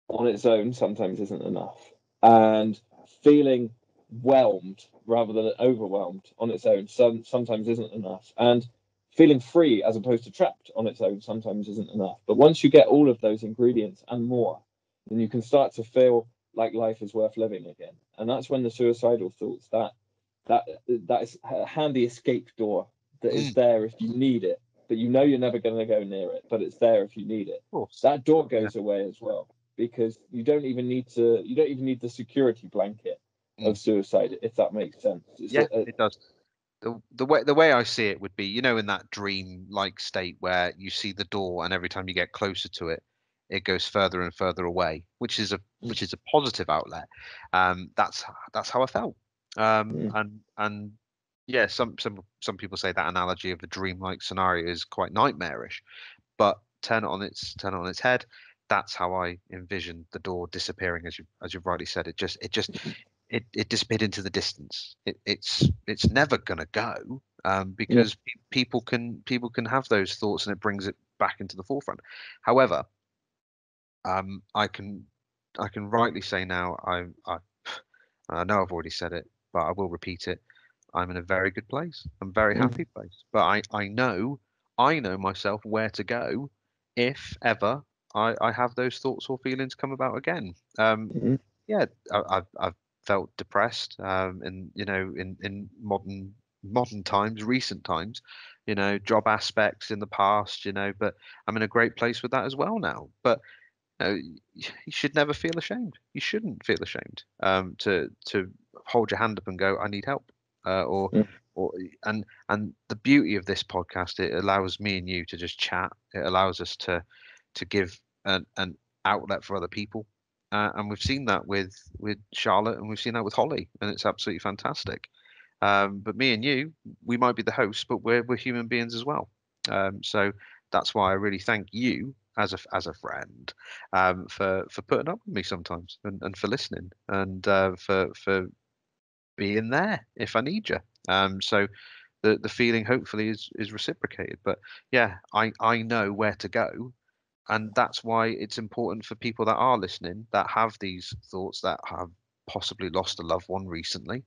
on its own sometimes isn't enough. And feeling whelmed rather than overwhelmed on its own some, sometimes isn't enough. And feeling free as opposed to trapped on its own sometimes isn't enough. But once you get all of those ingredients and more then you can start to feel like life is worth living again. And that's when the suicidal thoughts that that that is a handy escape door that is Mm. there if you need it. But you know you're never going to go near it but it's there if you need it. That door goes away as well because you don't even need to you don't even need the security blanket of suicide if that makes sense It's yeah, a- it does. The, the way the way I see it would be, you know, in that dream like state where you see the door and every time you get closer to it, it goes further and further away, which is a Mm. which is a positive outlet. Um, that's that's how I felt. Um, Mm. and and yeah, some some some people say that analogy of a dream-like scenario is quite nightmarish, but turn it on its turn it on its head. That's how I envisioned the door disappearing, as you as you've rightly said. It just it just it, it disappeared into the distance. It, it's it's never gonna go um, because pe- people can people can have those thoughts and it brings it back into the forefront. However, um, I can I can rightly say now I I I know I've already said it, but I will repeat it. I'm in a very good place. I'm very Mm. happy place. But I I know I know myself where to go if ever I I have those thoughts or feelings come about again. Um, Mhm. yeah, I, I've I've felt depressed um, in you know in in modern modern times, recent times, you know, job aspects in the past, you know, but I'm in a great place with that as well now. But you, know, you should never feel ashamed. You shouldn't feel ashamed um, to to hold your hand up and go, I need help, uh, or Mm. or and and the beauty of this podcast, it allows me and you to just chat. It allows us to to give an, an outlet for other people uh, and we've seen that with with Charlotte, and we've seen that with Holly, and it's absolutely fantastic. Um, but me and you, we might be the hosts, but we're we're human beings as well. Um, so that's why I really thank you as a as a friend um, for for putting up with me sometimes, and, and for listening, and uh, for for being there if I need you. Um, so the the feeling hopefully is is reciprocated. But yeah, I I know where to go and that's why it's important for people that are listening that have these thoughts that have possibly lost a loved one recently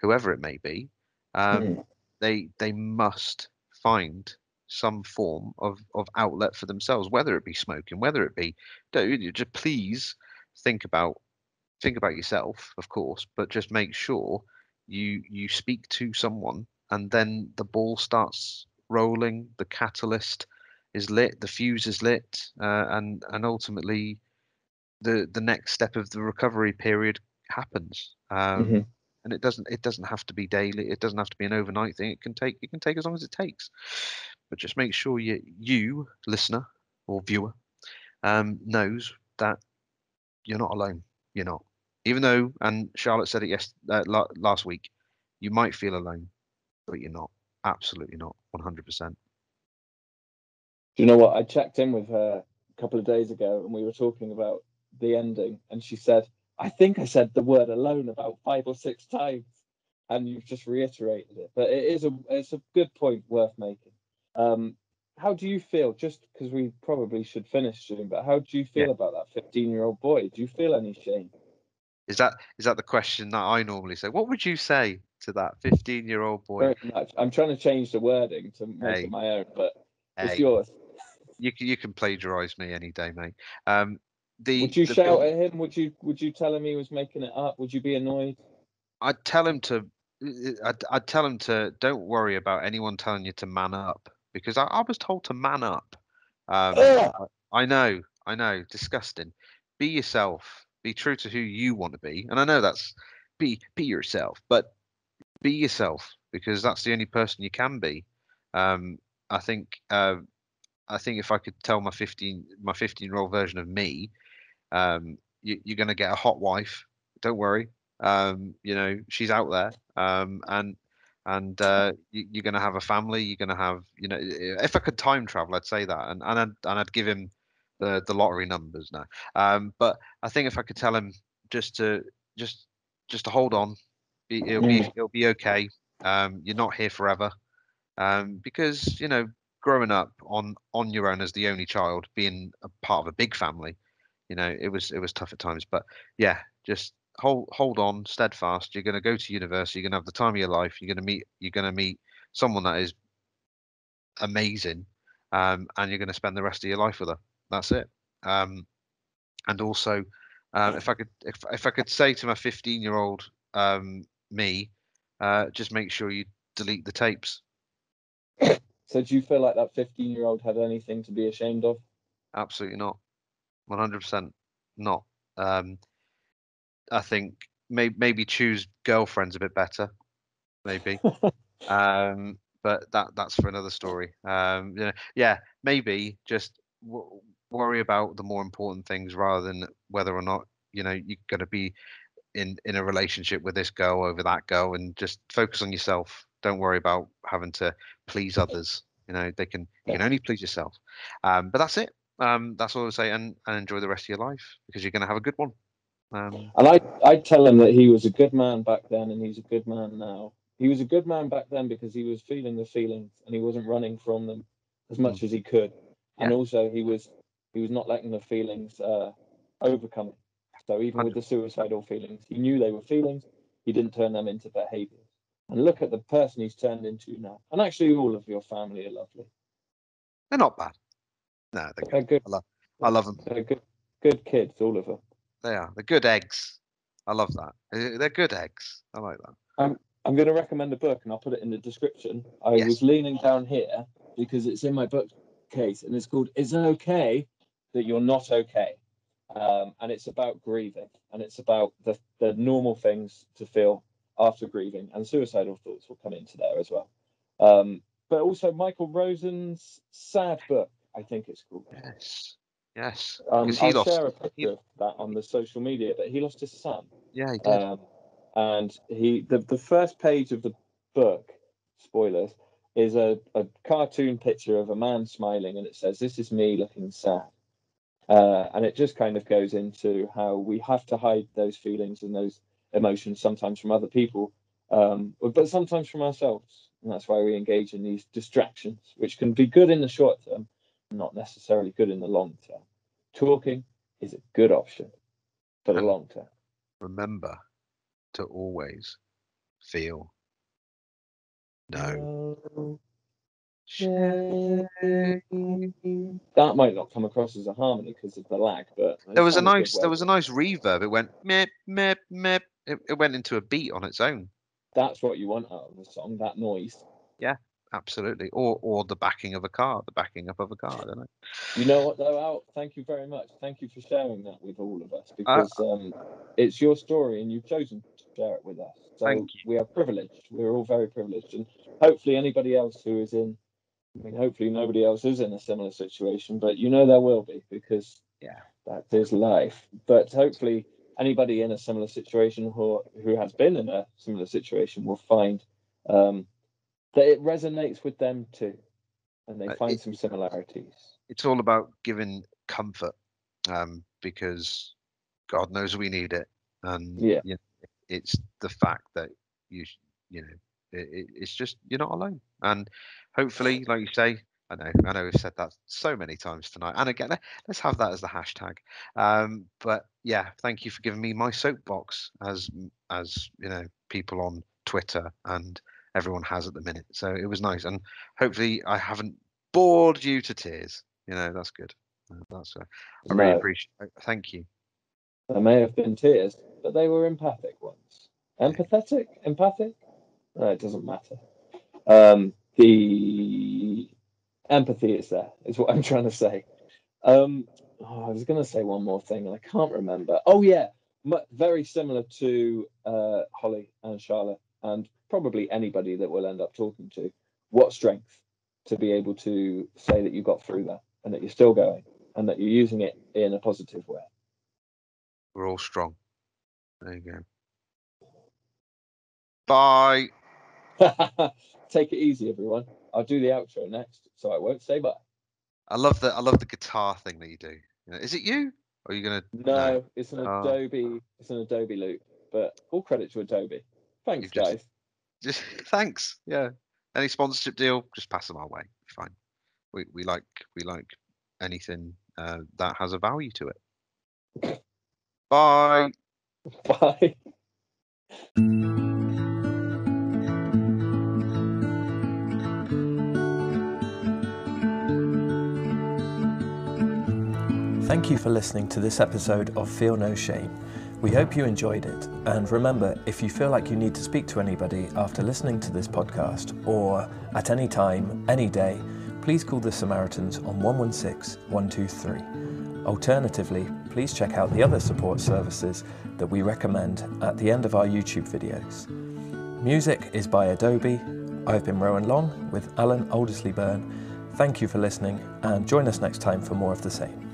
whoever it may be um, Mm. they they must find some form of of outlet for themselves whether it be smoking whether it be don't you just please think about think about yourself of course but just make sure you you speak to someone and then the ball starts rolling the catalyst is lit the fuse is lit uh, and and ultimately the the next step of the recovery period happens. Um, Mhm. and it doesn't it doesn't have to be daily it doesn't have to be an overnight thing it can take it can take as long as it takes. But just make sure you you listener or viewer um, knows that you're not alone you're not. Even though and charlotte said it yes uh, last week you might feel alone but you're not absolutely not 100% do you know what? I checked in with her a couple of days ago and we were talking about the ending and she said i think i said the word alone about five or six times and you've just reiterated it. But it is a it's a good point worth making. Um how do you feel? Just because we probably should finish soon but how do you feel Yeah. about that 15 year old boy? Do you feel any shame? Is that is that the question that i normally say? What would you say to that 15 year old boy? Very much. I'm trying to change the wording to make Hey. it my own but it's Hey, yours you can you can plagiarize me any day mate um the would you the shout at him would you would you tell him he was making it up would you be annoyed I'd tell him to I'd, I'd tell him to don't worry about anyone telling you to man up because I, I was told to man up. Um, Ugh. I know, I know, disgusting. Be yourself. Be true to who you want to be, and I know that's be be yourself, but be yourself because that's the only person you can be. Um, I think uh, I think if I could tell my fifteen my fifteen year old version of me, um, you, you're going to get a hot wife. Don't worry. Um, you know she's out there, um, and and uh, you, you're going to have a family. You're going to have you know if I could time travel, I'd say that, and and I'd, and I'd give him the the lottery numbers now. Um, but I think if I could tell him just to just just to hold on, it'll be it'll be okay. Um, you're not here forever, um, because you know growing up on on your own as the only child, being a part of a big family, you know it was it was tough at times. But yeah, just hold hold on, steadfast. You're going to go to university. You're going to have the time of your life. You're going to meet you're going to meet someone that is amazing, um, and you're going to spend the rest of your life with her. That's it. Um, and also, uh, if I could if if I could say to my 15 year old um, me, uh, just make sure you delete the tapes. So do you feel like that 15 year old had anything to be ashamed of? Absolutely not. 100% not. Um, I think may, maybe choose girlfriends a bit better. Maybe. um, but that that's for another story. Um, you know, yeah, maybe just w- worry about the more important things rather than whether or not you know you're going to be in in a relationship with this girl over that girl, and just focus on yourself. Don't worry about having to please others. You know, they can you can only please yourself. Um, but that's it. Um, that's all I say, and, and enjoy the rest of your life because you're going to have a good one. Um, And I, I tell him that he was a good man back then and he's a good man now. He was a good man back then because he was feeling the feelings and he wasn't running from them as much as he could. And Yeah. also he was he was not letting the feelings uh, overcome him. So even with the suicidal feelings, he knew they were feelings. He didn't turn them into behaviors. And look at the person he's turned into now. And actually, all of your family are lovely. they're not bad. No, they're They're good. good. I love, I love them. They're good, good kids, all of them. They are. They're good eggs. I love that. They're good eggs. I like that. I'm going to recommend a book and I'll put it in the description. I Yes. was leaning down here because it's in my bookcase and it's called Is It Okay That You're Not Okay? Um, and it's about grieving and it's about the, the normal things to feel after grieving and suicidal thoughts will come into there as well. Um, but also Michael Rosen's sad book, I think it's called. Yes. Yes. Um, he I'll lost. share a he- picture of that on the social media, but he lost his son. Yeah, he did. Um, and he the, the first page of the book, spoilers, is a, a cartoon picture of a man smiling and it says, This is me looking sad. Uh, and it just kind of goes into how we have to hide those feelings and those emotions sometimes from other people, um, but sometimes from ourselves. And that's why we engage in these distractions, which can be good in the short term, not necessarily good in the long term. Talking is a good option for the And- long term. Remember to always feel no. That might not come across as a harmony because of the lag, but There was a nice. There was a nice reverb. It went meh meh meh. It, it went into a beat on its own. That's what you want out of a song, that noise. Yeah, absolutely. Or or the backing of a car. The backing up of a car. Don't know. You know what, though, Al? Thank you very much. Thank you for sharing that with all of Uh, us because um, it's your story and you've chosen to share it with us. So Thank you. we are privileged. We're all very privileged, and hopefully anybody else who is in. I mean, hopefully nobody else is in a similar situation, but you know there will be because Yeah. that is life. But hopefully anybody in a similar situation who who has been in a similar situation will find um, that it resonates with them too, and they Uh, find it- some similarities. It's all about giving comfort, um, because God knows we need it, and Yeah. you know, it's the fact that you you know it, it, it's just you're not alone, and hopefully, like you say. I know, I know we've said that so many times tonight. And again, let- let's have that as the hashtag. Um, but yeah, thank you for giving me my soapbox as as you know, people on Twitter and everyone has at the minute. So it was nice. And hopefully I haven't bored you to tears. You know, that's good. Uh, That's uh, I really No. appreciate it. Thank you. There may have been tears, but they were empathic ones. Empathetic? Empathic? Uh, it doesn't matter. Um, the empathy is there, is what I'm trying to say. Um, oh, I was going to say one more thing, and I can't remember. Oh yeah, m- very similar to uh, Holly and Charlotte, and probably anybody that we'll end up talking to. What strength to be able to say that you got through that, and that you're still going, and that you're using it in a positive way. We're all strong. There you go. Bye. Take it easy, everyone. I'll do the outro next, so I won't say bye. I love the I love the guitar thing that you do. You know, is it you? Or are you gonna No, it's an Oh. Adobe. It's an Adobe loop, but all credit to Adobe. Thanks, You've just- guys. Just thanks. Yeah. Any sponsorship deal, just pass them our way. Fine. We we like we like anything uh, that has a value to it. Bye. Bye. Thank you for listening to this episode of Feel No Shame. We hope you enjoyed it. And remember, if you feel like you need to speak to anybody after listening to this podcast or at any time, any day, please call the Samaritans on 116 123. Alternatively, please check out the other support services that we recommend at the end of our YouTube videos. Music is by Adobe. I've been Rowan Long with Alan Aldersley Byrne. Thank you for listening and join us next time for more of the same.